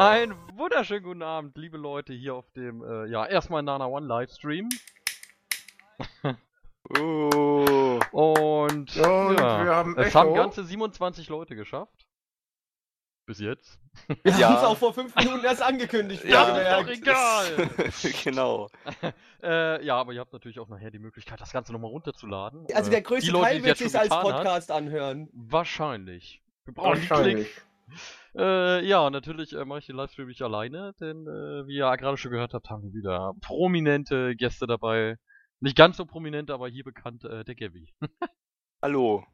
Ein wunderschönen guten Abend, liebe Leute, hier auf dem, äh, ja, erstmal Nana One Livestream. Uh. Und, Und ja, wir haben es Echo. haben ganze 27 Leute geschafft. Bis jetzt. Wir Ja. haben es auch vor fünf Minuten erst angekündigt. Ja, ist doch egal. genau. Äh, ja, aber ihr habt natürlich auch nachher die Möglichkeit, das Ganze nochmal runterzuladen. Also Äh, der größte die Leute, Teil wird sich als getan hat, Podcast anhören. Wahrscheinlich. Wir brauchen die Wahrscheinlich. Äh, ja, natürlich äh, mache ich den Livestream nicht alleine, denn äh, wie ihr gerade schon gehört habt, haben wir wieder prominente Gäste dabei. Nicht ganz so prominente, aber hier bekannt, äh, der Gabby. Hallo.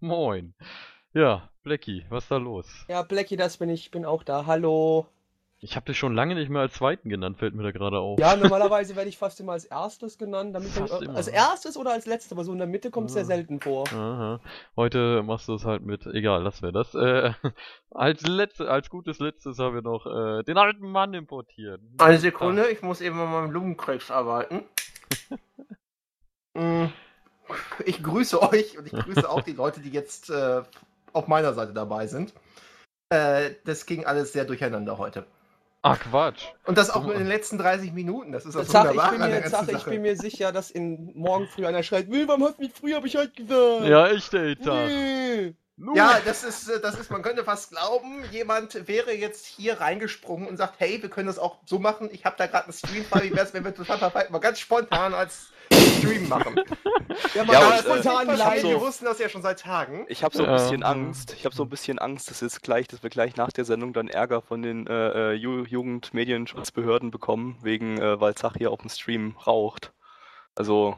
Moin. Ja, Blackie, was ist da los? Ja, Blackie, das bin ich, bin auch da. Hallo. Ich habe dich schon lange nicht mehr als Zweiten genannt, fällt mir da gerade auf. Ja, normalerweise werde ich fast immer als erstes genannt. Damit Fast äh, immer. als erstes oder als letztes, aber so in der Mitte kommt es sehr Ja. selten vor. Aha. Heute machst du es halt mit, egal, lass wir das. Äh, als letzte, als gutes letztes haben wir noch äh, den alten Mann importiert. Eine Sekunde, ich muss eben an meinem Lungenkrebs arbeiten. Mm, ich grüße euch und ich grüße auch die Leute, die jetzt äh, auf meiner Seite dabei sind. Äh, das ging alles sehr durcheinander heute. Ah, Quatsch. Und das auch nur in den letzten 30 Minuten. Das ist das Sag, ich, Wunderbare bin mir, sag, ich Sache. bin mir sicher, dass in morgen früh einer schreit, "Will, warum hast du mich früher Bescheid gesagt? Ja, ich Tag. Nee. Ja, das ist, das ist, man könnte fast glauben, jemand wäre jetzt hier reingesprungen und sagt, hey, wir können das auch so machen. Ich habe da gerade einen Streamfall, wie wär's, wenn wir total verfalten, mal ganz spontan als Stream machen. Ja, Ja, ja äh, spontan passiert, live. so- wir wussten das ja schon seit Tagen. Ich habe so ein Ja. bisschen Angst. Ich habe so ein bisschen Angst, dass jetzt gleich, dass wir gleich nach der Sendung dann Ärger von den äh, äh, Ju Jugendmedienschutzbehörden bekommen, wegen äh, weil Zach hier auf dem Stream raucht. Also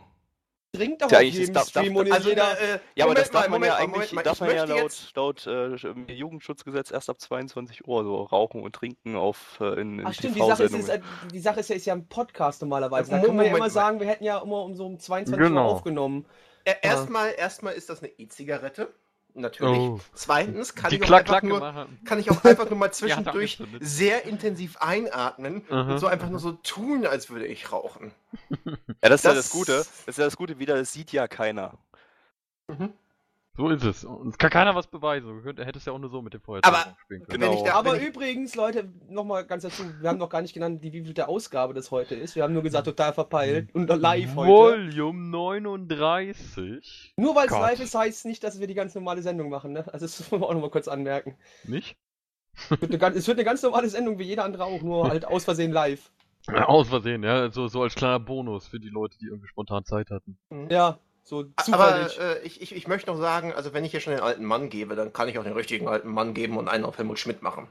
Trinkt doch Ja, auf jedem das- Stream in Also, jeder... äh, ja, aber das darf mal, man ja eigentlich, darf man ja laut, jetzt- laut äh, Jugendschutzgesetz erst ab 22 Uhr so rauchen und trinken auf äh, in, in Ach stimmt, die Sache, ist, ist, äh, die Sache ist ja, ist ja ein Podcast normalerweise. Da Moment, kann man ja immer Moment. sagen, wir hätten ja immer um so um 22 Genau. Uhr aufgenommen. Äh, Erstmal, erstmal ist das eine E-Zigarette. Natürlich. Oh. Zweitens kann ich, auch Klack einfach Klack nur, kann ich auch einfach nur mal zwischendurch sehr intensiv einatmen Aha. und so einfach nur so tun, als würde ich rauchen. Ja, das ist ja das- das Gute. Das ist ja das Gute wieder, das sieht ja keiner. So ist es. Und es kann keiner was beweisen. Du hättest ja auch nur so mit dem Feuerzeug Aber- spielen können. Genau. Da, Aber übrigens, Leute, nochmal ganz dazu, wir haben noch gar nicht genannt, die wievielte Ausgabe das heute ist. Wir haben nur gesagt, total verpeilt und live heute. Volume 39. Nur weil es live ist, heißt es nicht, dass wir die ganz normale Sendung machen, ne? Also das wollen wir auch nochmal kurz anmerken. Nicht? Es wird, eine, ganz- es wird eine ganz normale Sendung wie jede andere auch, nur halt aus Versehen live. Ja, aus Versehen, ja. So, so als kleiner Bonus für die Leute, die irgendwie spontan Zeit hatten. Ja, so aber äh, ich, ich, ich möchte noch sagen, also wenn ich hier schon den alten Mann gebe, dann kann ich auch den richtigen alten Mann geben und einen auf Helmut Schmidt machen.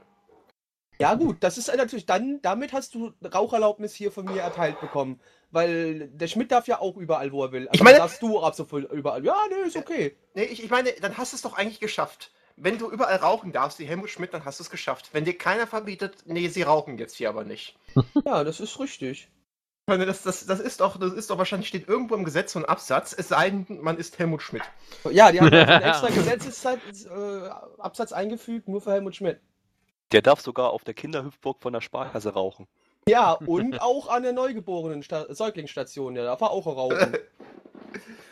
Ja gut, das ist natürlich dann, damit hast du Raucherlaubnis hier von mir erteilt bekommen. Weil der Schmidt darf ja auch überall, wo er will. Also Ich meine- darfst du ab sofort überall. Ja, nee, ist okay. Nee, ich, ich meine, dann hast du es doch eigentlich geschafft. Wenn du überall rauchen darfst, wie Helmut Schmidt, dann hast du es geschafft. Wenn dir keiner verbietet, nee, sie rauchen jetzt hier aber nicht. Ja, das ist richtig. Das, das, das ist doch, das ist doch wahrscheinlich, steht irgendwo im Gesetz so ein Absatz, es sei denn, man ist Helmut Schmidt. Ja, die haben also einen extra Gesetzeszeit, äh, Absatz eingefügt, nur für Helmut Schmidt. Der darf sogar auf der Kinderhüpfburg von der Sparkasse rauchen. Ja, und auch an der neugeborenen Sta Säuglingsstation, ja, da darf er auch rauchen.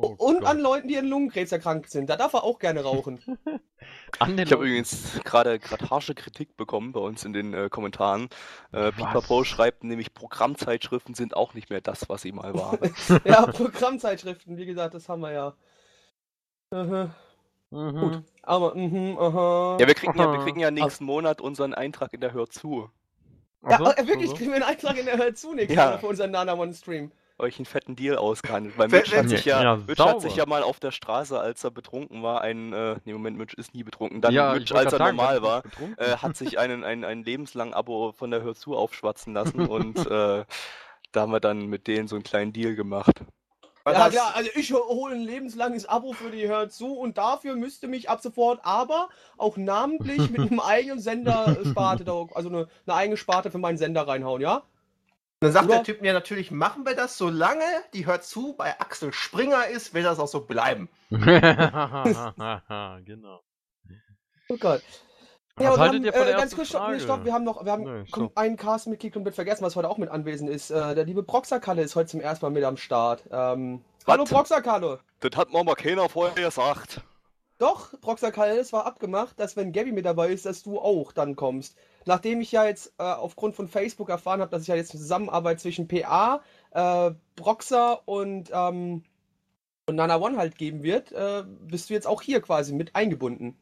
Oh und Gott. an Leuten, die an Lungenkrebs erkrankt sind, da darf er auch gerne rauchen. An den Ich habe übrigens gerade gerade harsche Kritik bekommen bei uns in den äh, Kommentaren. Äh? Pipapo schreibt nämlich, Programmzeitschriften sind auch nicht mehr das, was sie mal waren. ja, Programmzeitschriften, wie gesagt, das haben wir ja. Mhm. gut. Aber, mhm, aha. ja, wir kriegen ja, wir kriegen ja nächsten Monat unseren Eintrag in der Hör zu. Ja, äh, wirklich, kriegen wir einen Eintrag in der Hör zu nächste Ja. Woche für unseren Nana One Stream. Euch einen fetten Deal ausgehandelt. Weil Mitch hat sich ja, Ja, Mitch hat sich ja mal auf der Straße, als er betrunken war, ein, äh, nee, Moment, Mitch ist nie betrunken, dann ja, Mitch, als er sagen, normal war, äh, hat sich einen, ein, ein lebenslang Abo von der Hör zu aufschwatzen lassen und äh, da haben wir dann mit denen so einen kleinen Deal gemacht. Ja, klar, also ich hole ein lebenslanges Abo für die Hör zu und dafür müsste mich ab sofort aber auch namentlich mit einem eigenen Sender-Sparte, da- also eine, eine eigene Sparte für meinen Sender reinhauen, ja? Dann sagt Oder- der Typ mir natürlich, machen wir das, solange die Hört zu bei Axel Springer ist, wird das auch so bleiben. genau. Oh Gott. Was Ja, aber wir haltet haben, ihr von äh, der ganz ersten kurz, Frage? stopp, wir haben noch, wir haben Nee, komm, einen Cast-Mitglied komplett vergessen, was heute auch mit anwesend ist. Äh, der liebe Proxakalle ist heute zum ersten Mal mit am Start. Ähm, hallo Was? Proxakalle! Das hat aber keiner vorher gesagt. Doch, Proxakalle, es war abgemacht, dass wenn Gabby mit dabei ist, dass du auch dann kommst. Nachdem ich ja jetzt äh, aufgrund von Facebook erfahren habe, dass es ja jetzt eine Zusammenarbeit zwischen PA, äh, Broxer und, ähm, und Nana One halt geben wird, äh, bist du jetzt auch hier quasi mit eingebunden.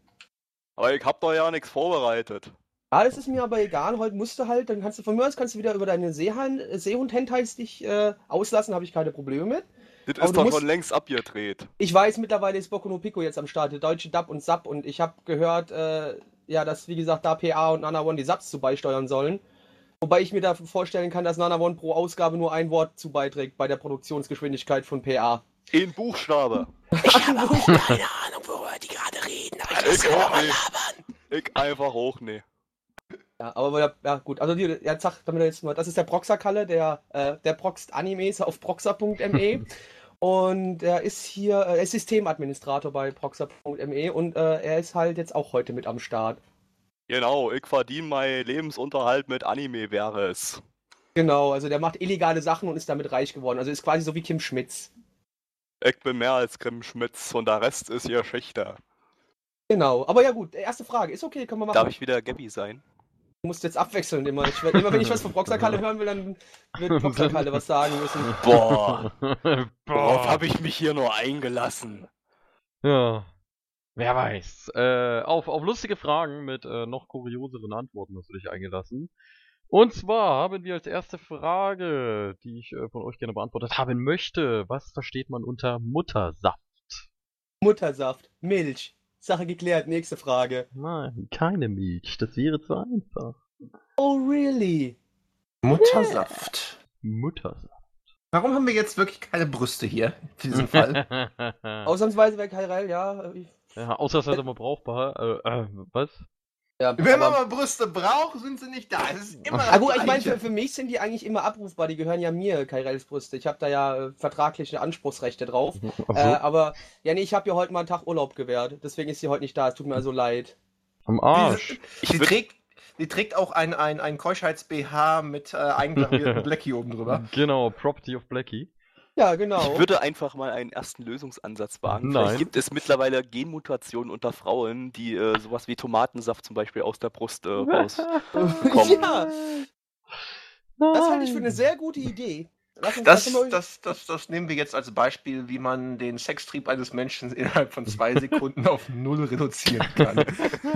Aber ich hab doch ja nichts vorbereitet. Ja, das ist mir aber egal. Heute musst du halt, dann kannst du von mir aus kannst du wieder über deine Seehund-Hentais dich äh, auslassen, habe ich keine Probleme mit. Das Aber ist doch musst- schon längst abgedreht. Ich weiß, mittlerweile ist Boku no Pico jetzt am Start, der deutsche Dub und Sub und ich habe gehört, äh, ja, dass, wie gesagt, da PA und Nana One die Subs zu beisteuern sollen. Wobei ich mir da vorstellen kann, dass Nana One pro Ausgabe nur ein Wort zu beiträgt bei der Produktionsgeschwindigkeit von PA. In Buchstabe. Ich habe auch Keine Ahnung, worüber die gerade reden, aber Ich auch nicht. Ich einfach hoch, nee. Ja, aber ja, ja gut, also die, ja, sag, damit jetzt mal, das ist der Proxer-Kalle, der, äh, der proxt Animes auf proxer.me und er ist hier, äh, er ist Systemadministrator bei proxer.me und äh, er ist halt jetzt auch heute mit am Start. Genau, ich verdiene meinen Lebensunterhalt mit Anime wäre es. Genau, also der macht illegale Sachen und ist damit reich geworden. Also ist quasi so wie Kim Schmitz. Ich bin mehr als Grimm Schmitz und der Rest ist ihr Schächter. Genau, aber ja gut, erste Frage, ist okay, können wir machen. Darf ich wieder Gabby sein? Du musst jetzt abwechseln immer. Ich, immer wenn ich was von Proxer-Kalle hören will, dann wird Proxer-Kalle was sagen müssen. Boah, Boah. habe ich mich hier nur eingelassen? Ja. Wer weiß. Äh, auf, auf lustige Fragen mit äh, noch kurioseren Antworten hast du dich eingelassen. Und zwar haben wir als erste Frage, die ich äh, von euch gerne beantwortet haben möchte. Was versteht man unter Muttersaft? Muttersaft, Milch. Sache geklärt, nächste Frage. Nein, keine Milch. Das wäre zu einfach. Oh, really? Muttersaft. Muttersaft. Warum haben wir jetzt wirklich keine Brüste hier in diesem Fall? Ausnahmsweise wäre Kairel, ja. ich- ja, ist immer brauchbar. Äh, äh, was? Ja Wenn man aber, mal Brüste braucht, sind sie nicht da. Es ist immer ah, gut, das ich meine, für, für mich sind die eigentlich immer abrufbar. Die gehören ja mir, Kairels Brüste. Ich habe da ja äh, vertragliche Anspruchsrechte drauf. Ach Äh, so, aber, ja, nee, ich habe ja heute mal einen Tag Urlaub gewährt. Deswegen ist sie heute nicht da. Es tut mir also leid. am Arsch. Die würd- trägt, die trägt auch ein, ein, ein Keuschheits-BH mit äh, eingrammiertem Blackie oben drüber. Genau, Property of Blackie. Ja, genau. Ich würde einfach mal einen ersten Lösungsansatz wagen. Nein. Vielleicht gibt es mittlerweile Genmutationen unter Frauen, die äh, sowas wie Tomatensaft zum Beispiel aus der Brust äh, raus. bekommen. ja, das halte ich für eine sehr gute Idee. Lass uns Das, das das, das, das nehmen wir jetzt als Beispiel, wie man den Sextrieb eines Menschen innerhalb von zwei Sekunden auf null reduzieren kann.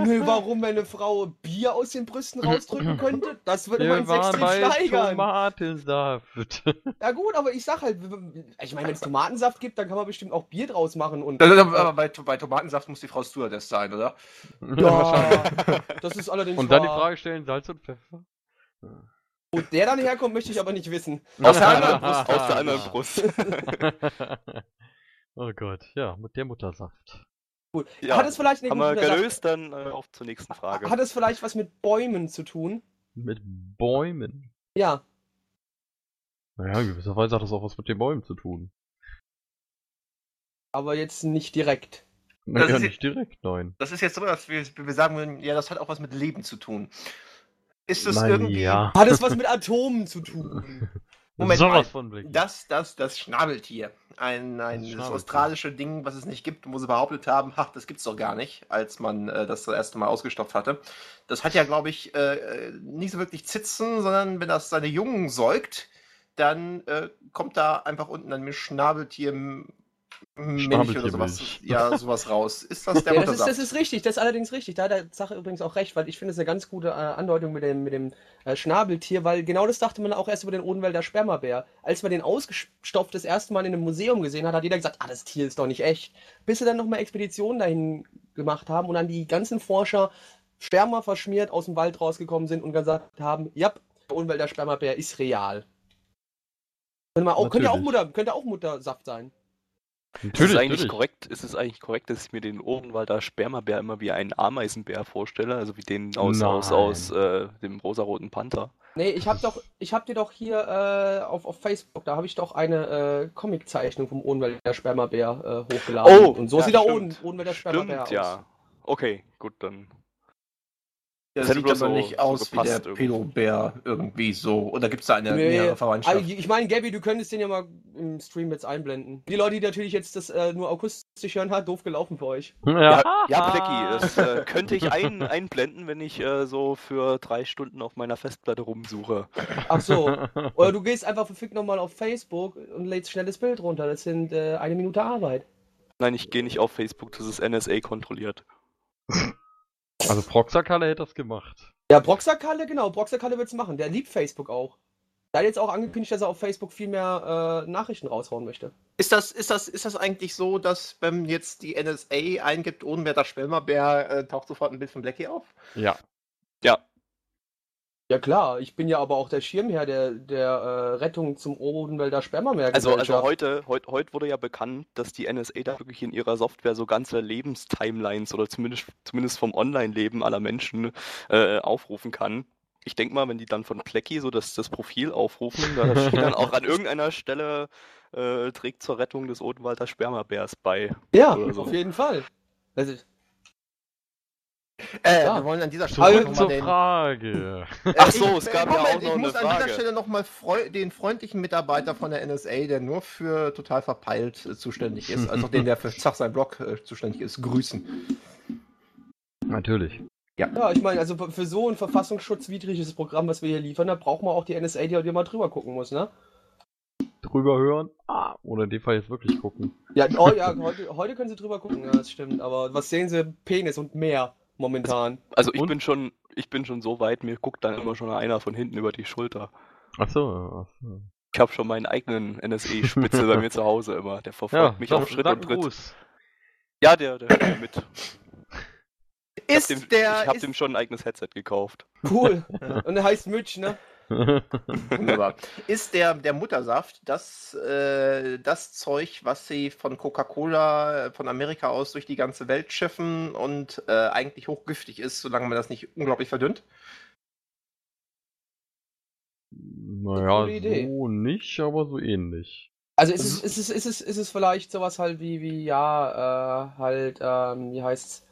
Nö, warum, wenn eine Frau Bier aus den Brüsten rausdrücken könnte? Das würde meinen Sextrieb steigern. Tomatensaft. Ja gut, aber ich sag halt, ich meine, wenn es Tomatensaft gibt, dann kann man bestimmt auch Bier draus machen und aber bei, bei Tomatensaft muss die Frau Stewardess sein, oder? ja, das ist allerdings Und dann die. Frage stellen, Salz und Pfeffer? Wo der dann herkommt, möchte ich aber nicht wissen. Aus der anderen Brust. Aus der anderen. Brust. oh Gott, ja, mit der Muttersaft. Gut. Ja, Hat es vielleicht Haben wir gelöst, dann äh, auf zur nächsten Frage. Hat es vielleicht was mit Bäumen zu tun? Mit Bäumen. Ja. Naja, in gewisser Weise hat das auch was mit den Bäumen zu tun. Aber jetzt nicht direkt. Das ja, ist nicht direkt, nein. Das ist jetzt so, dass wir, wir sagen würden, ja, das hat auch was mit Leben zu tun. Ist es Nein, irgendwie ja. Hat es was mit Atomen zu tun? Moment Sowas mal. von Blick. das, das, das Schnabeltier? Ein, ein Das das australische Ding, was es nicht gibt, wo sie behauptet haben, ach, das gibt's doch gar nicht, als man äh, das das erste Mal ausgestopft hatte. Das hat ja, glaube ich, äh, äh, nicht so wirklich Zitzen, sondern wenn das seine Jungen säugt, dann äh, kommt da einfach unten ein Schnabeltier Milch oder sowas, Schnabeltiermilch. ja, sowas raus. Ist das der Ja, das, ist, das ist richtig, das ist allerdings richtig. Da hat der Sache übrigens auch recht, weil ich finde es eine ganz gute äh, Andeutung mit dem, mit dem äh, Schnabeltier, weil genau das dachte man auch erst über den Odenwälder Spermabär. Als man den ausgestopft das erste Mal in einem Museum gesehen hat, hat jeder gesagt, ah, das Tier ist doch nicht echt. Bis sie dann nochmal Expeditionen dahin gemacht haben und dann die ganzen Forscher Sperma verschmiert aus dem Wald rausgekommen sind und gesagt haben, ja, der Odenwälder Spermabär ist real. Könnte, man auch. Mutter, könnte auch Muttersaft sein. Ist es Natürlich, eigentlich natürlich. korrekt? Ist es eigentlich korrekt, dass ich mir den Odenwalder Spermabär immer wie einen Ameisenbär vorstelle? Also wie den aus, aus, Nein. aus äh, dem rosaroten Panther? Nee, ich hab doch, ich hab dir doch hier äh, auf, auf Facebook, da habe ich doch eine äh, Comiczeichnung vom Odenwälder Spermabär äh, hochgeladen. Oh, und so ja, sieht der stimmt. Oden, Odenwälder Spermabär Stimmt, aus. ja. Okay, gut, dann Der Das sieht aber so- nicht so aus wie gepasst der irgendwie. Pedobär irgendwie so. Oder gibt es da eine Nee, nähere also Verwandtschaft? ich ich meine, Gabby, du könntest den ja mal im Stream jetzt einblenden. Die Leute, die natürlich jetzt das äh, nur akustisch hören, hat doof gelaufen für euch. Ja, ja Plecki, das äh, könnte ich ein, einblenden, wenn ich äh, so für drei Stunden auf meiner Festplatte rumsuche. Ach so. Oder du gehst einfach verfickt nochmal auf Facebook und lädst schnell das Bild runter. Das sind äh, eine Minute Arbeit. Nein, ich gehe nicht auf Facebook, das ist NSA kontrolliert. Also Proxakalle hätte das gemacht. Ja, Broxakalle, genau. Broxakalle wird's machen. Der liebt Facebook auch. Der hat jetzt auch angekündigt, dass er auf Facebook viel mehr äh, Nachrichten raushauen möchte. Ist das, ist, das, ist das eigentlich so, dass wenn jetzt die NSA eingibt, Odenwärter Schwelmerbär, äh, taucht sofort ein Bild von Blackie auf? Ja. Ja, Ja klar, ich bin ja aber auch der Schirmherr der, der äh, Rettung zum Odenwälder Spermameer also, also heute, heute, heute wurde ja bekannt, dass die NSA da wirklich in ihrer Software so ganze Lebenstimelines oder zumindest, zumindest vom Online-Leben aller Menschen äh, aufrufen kann. Ich denke mal, wenn die dann von Plecky so das, das Profil aufrufen, da steht dann auch an irgendeiner Stelle äh, trägt zur Rettung des Odenwalder Spermabärs bei. Ja, so. auf jeden Fall. Also, Äh, Ja. wir wollen an dieser Stelle noch zur mal den, Frage. Äh, Ach so, ich- es gab äh, ja Moment, auch noch ich eine muss an Frage. dieser Stelle nochmal freu den freundlichen Mitarbeiter von der NSA, der nur für total verpeilt äh, zuständig ist, also den, der für Zach sein Blog äh, zuständig ist, grüßen. Natürlich. ja, ich meine, also für so ein verfassungsschutzwidriges Programm, was wir hier liefern, da braucht man auch die NSA, die die mal drüber gucken muss, ne? Drüber hören. Ah, oder in dem Fall jetzt wirklich gucken. Ja, oh ja, heute, heute können sie drüber gucken, ja, das stimmt. Aber was sehen sie? Penis und mehr momentan. Also ich Und? bin schon, ich bin schon so weit, mir guckt dann immer schon einer von hinten über die Schulter. Achso. Ach so. Ich habe schon meinen eigenen NSA-Spitzel bei mir zu Hause immer. Der verfolgt Ja, mich auf Schritt und Tritt. Gruß. Ja, der, der hört mit. Ich Ist hab dem, der. ich habe dem schon ein eigenes Headset gekauft. Cool. Und er heißt Mitch, ne? wunderbar. Ist der, der Muttersaft das, äh, das Zeug, was sie von Coca-Cola von Amerika aus durch die ganze Welt schiffen und äh, eigentlich hochgiftig ist, solange man das nicht unglaublich verdünnt? naja, so nicht, aber so ähnlich. Also ist es, ist es, ist es, ist es vielleicht sowas halt wie, wie, ja, äh, halt, ähm, wie heißt's?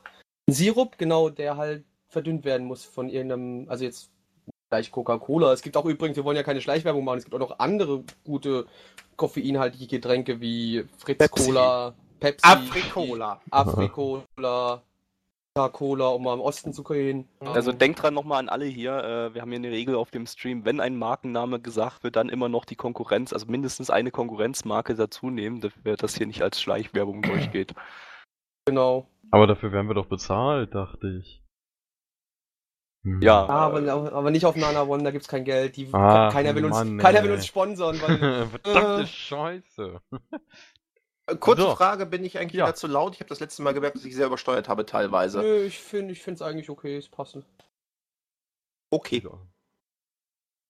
Ein Sirup, genau, der halt verdünnt werden muss von irgendeinem, also jetzt gleich Coca-Cola. Es gibt auch übrigens, wir wollen ja keine Schleichwerbung machen, es gibt auch noch andere gute koffeinhaltige Getränke wie Fritz Pepsi. Cola, Pepsi, Afrikola. Afrikola, Coca-Cola, um mal im Osten zu gehen. Also denkt dran nochmal an alle hier, äh, wir haben hier eine Regel auf dem Stream, wenn ein Markenname gesagt wird, dann immer noch die Konkurrenz, also mindestens eine Konkurrenzmarke dazu nehmen, damit das hier nicht als Schleichwerbung durchgeht. Genau. Aber dafür werden wir doch bezahlt, dachte ich. Hm. Ja. Ah, aber, aber nicht auf Nana One, da gibt's kein Geld. Die, Ach, keiner, will uns, Mann, keiner will uns sponsern, weil Verdammte Äh. Scheiße. Äh, Kurze So. Frage, bin ich eigentlich Ja. wieder zu laut? Ich habe das letzte Mal gemerkt, dass ich sehr übersteuert habe teilweise. Nö, ich finde ich es eigentlich okay, es passt. Okay. Ja.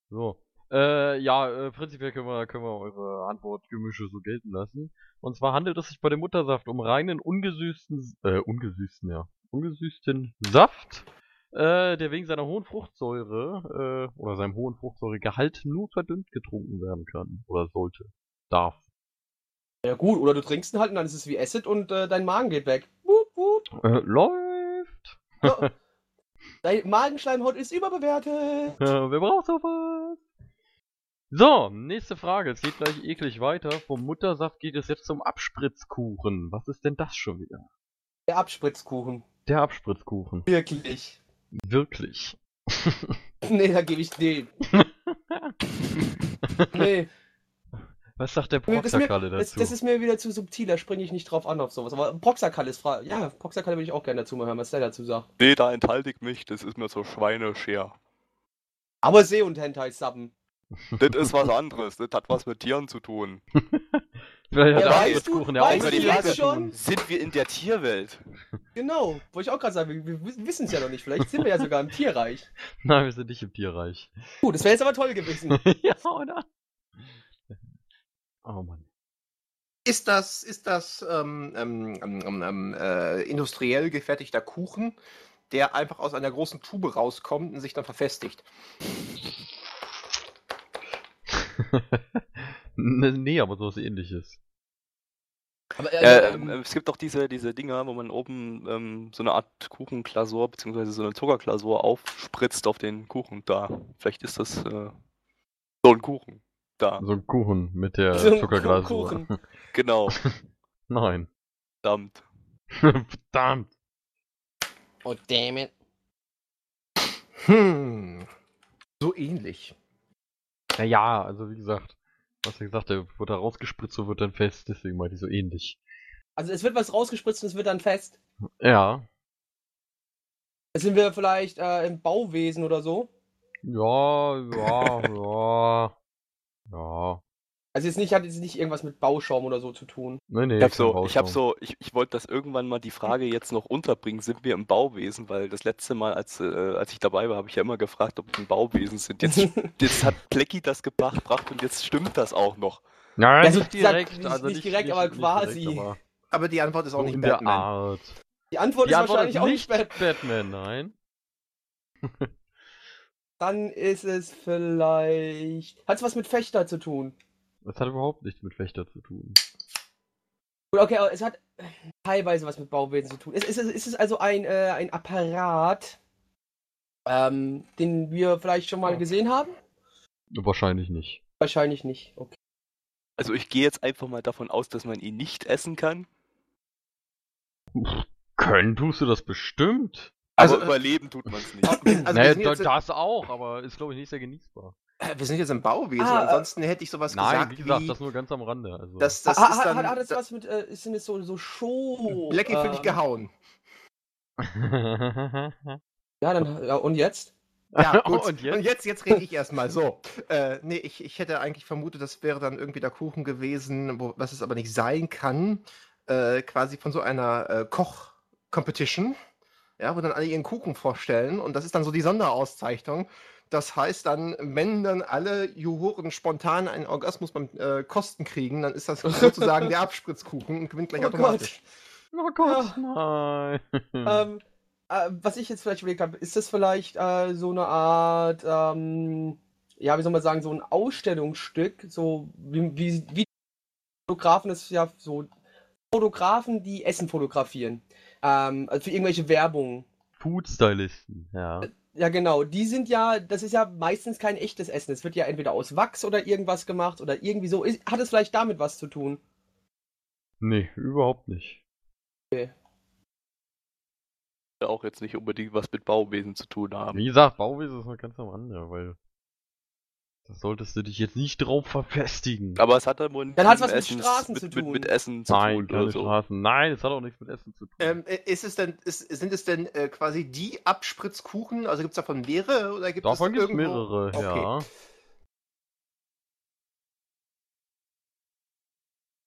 So. Äh, ja, äh, prinzipiell können wir, können wir eure Antwortgemische so gelten lassen. Und zwar handelt es sich bei dem Muttersaft um reinen ungesüßten, äh, ungesüßten, ja, ungesüßten Saft, äh, der wegen seiner hohen Fruchtsäure, äh, oder seinem hohen Fruchtsäuregehalt nur verdünnt getrunken werden kann. Oder sollte. Darf. Ja gut, oder du trinkst ihn halt und dann ist es wie Acid und äh, dein Magen geht weg. Wup, wup. Äh, läuft. Ja. Dein Magenschleimhaut ist überbewertet. Ja, wer braucht sowas? So, nächste Frage. Es geht gleich eklig weiter. Vom Muttersaft geht es jetzt zum Abspritzkuchen. Was ist denn das schon wieder? Der Abspritzkuchen. Der Abspritzkuchen. Wirklich. Wirklich. Nee, da gebe ich nee. nee. Was sagt der Nee, das, ist mir, Proxakalle das, dazu? das ist mir wieder zu subtil, da springe ich nicht drauf an auf sowas. Aber Proxakalle ist frei. Ja, Proxakalle will ich auch gerne dazu mal hören, was der dazu sagt. Nee, da enthalte ich mich, das ist mir so Schweinescher. Aber See und Hentai Subben. Das ist was anderes, das hat was mit Tieren zu tun. Vielleicht hat Ja, der weißt du- ja auch weißt mit du jetzt schon? Sind wir in der Tierwelt? Genau, wollte ich auch gerade sagen, wir, wir wissen es ja noch nicht. Vielleicht sind wir ja sogar im Tierreich. Nein, wir sind nicht im Tierreich. Gut, das wäre jetzt aber toll gewesen. ja, oder? Oh Mann. Ist das, ist das ähm, ähm, ähm, ähm, äh, industriell gefertigter Kuchen, der einfach aus einer großen Tube rauskommt und sich dann verfestigt? Ne- nee, aber sowas ähnliches. Aber Äh, ähm, ähm, es gibt doch diese, diese Dinger, wo man oben ähm, so eine Art Kuchenglasur beziehungsweise so eine Zuckerglasur aufspritzt auf den Kuchen da. Vielleicht ist das äh, so ein Kuchen da. So ein Kuchen mit der So Zuckerglasur. Kuchen. Genau, Nein. verdammt. Verdammt. oh damn it. Hm. So ähnlich. Naja, also wie gesagt, was er gesagt hat, wird da rausgespritzt und wird dann fest, deswegen meinte ich so ähnlich. Also es wird was rausgespritzt und es wird dann fest. Ja. Sind wir vielleicht äh, im Bauwesen oder so? Ja, ja, ja. Ja. Also jetzt nicht, hat jetzt nicht irgendwas mit Bauschaum oder so zu tun. Nee, nee, Ich hab kein so, ich hab so, ich, ich wollte das irgendwann mal die Frage jetzt noch unterbringen, sind wir im Bauwesen? Weil das letzte Mal, als, äh, als ich dabei war, habe ich ja immer gefragt, ob wir im Bauwesen sind. Jetzt, jetzt hat Plecki das gebracht und jetzt stimmt das auch noch. Nein, Ja, so nicht direkt, nicht- also nicht direkt, aber quasi. aber Aber die Antwort ist auch nicht Batman. Art. Die Antwort Die ist Antwort wahrscheinlich ist auch nicht nicht Batman. Batman, nein. Dann ist es vielleicht. Hat es was mit Fechter zu tun? Das hat überhaupt nichts mit Wächter zu tun. Gut, okay, aber es hat äh, teilweise was mit Bauwesen zu tun. Ist, ist, es- ist es also ein, äh, ein Apparat, ähm, den wir vielleicht schon mal gesehen haben? Wahrscheinlich nicht. Wahrscheinlich nicht. Okay. Also ich gehe jetzt einfach mal davon aus, dass man ihn nicht essen kann. Können tust du das bestimmt? Also, aber überleben tut man es nicht. Also naja, das auch, aber ist glaube ich nicht sehr genießbar. wir sind jetzt im Bauwesen, Ah, äh, ansonsten hätte ich sowas Nein, gesagt wie gesagt, wie, das nur ganz am Rande. Also. das, das ha, ist ha- dann, hat, hat es da- was mit, äh, sind es so, so Show? Blackie finde ich gehauen. Ja, dann, ja, und jetzt? Ja, gut. Und jetzt? Und jetzt, jetzt rede ich erstmal so. Äh, nee, ich, ich hätte eigentlich vermutet, das wäre dann irgendwie der Kuchen gewesen, wo, was es aber nicht sein kann. Äh, quasi von so einer äh, Koch-Competition. Ja, wo dann alle ihren Kuchen vorstellen. Und das ist dann so die Sonderauszeichnung. Das heißt dann, wenn dann alle Juroren spontan einen Orgasmus beim äh, Kosten kriegen, dann ist das sozusagen der Abspritzkuchen und gewinnt gleich Oh Gott. automatisch. oh Gott, nein. Ähm, äh, was ich jetzt vielleicht überlegt habe, ist das vielleicht äh, so eine Art, ähm, ja, wie soll man sagen, so ein Ausstellungsstück, so wie, wie, wie Fotografen das ja so Fotografen, die Essen fotografieren. Ähm, also für irgendwelche Werbung. Food-Stylisten, ja. Ja, genau. Die sind ja, das ist ja meistens kein echtes Essen. Es wird ja entweder aus Wachs oder irgendwas gemacht oder irgendwie so. Ist, hat es vielleicht damit was zu tun? Nee, überhaupt nicht. Auch jetzt nicht unbedingt was mit Bauwesen zu tun haben. Wie gesagt, Bauwesen ist noch ganz am Rande, weil das solltest du dich jetzt nicht drauf verfestigen. Aber es hat dann wohl Dann hat's mit was mit Essen- Straßen mit, zu mit, tun. mit Essen zu Nein, tun keine oder so. Straßen. Nein, es hat auch nichts mit Essen zu tun. Ähm, äh, ist es denn, ist, sind es denn äh, quasi die Abspritzkuchen? Also gibt es davon mehrere oder gibt Davon es gibt es irgendwo? mehrere, Okay. ja.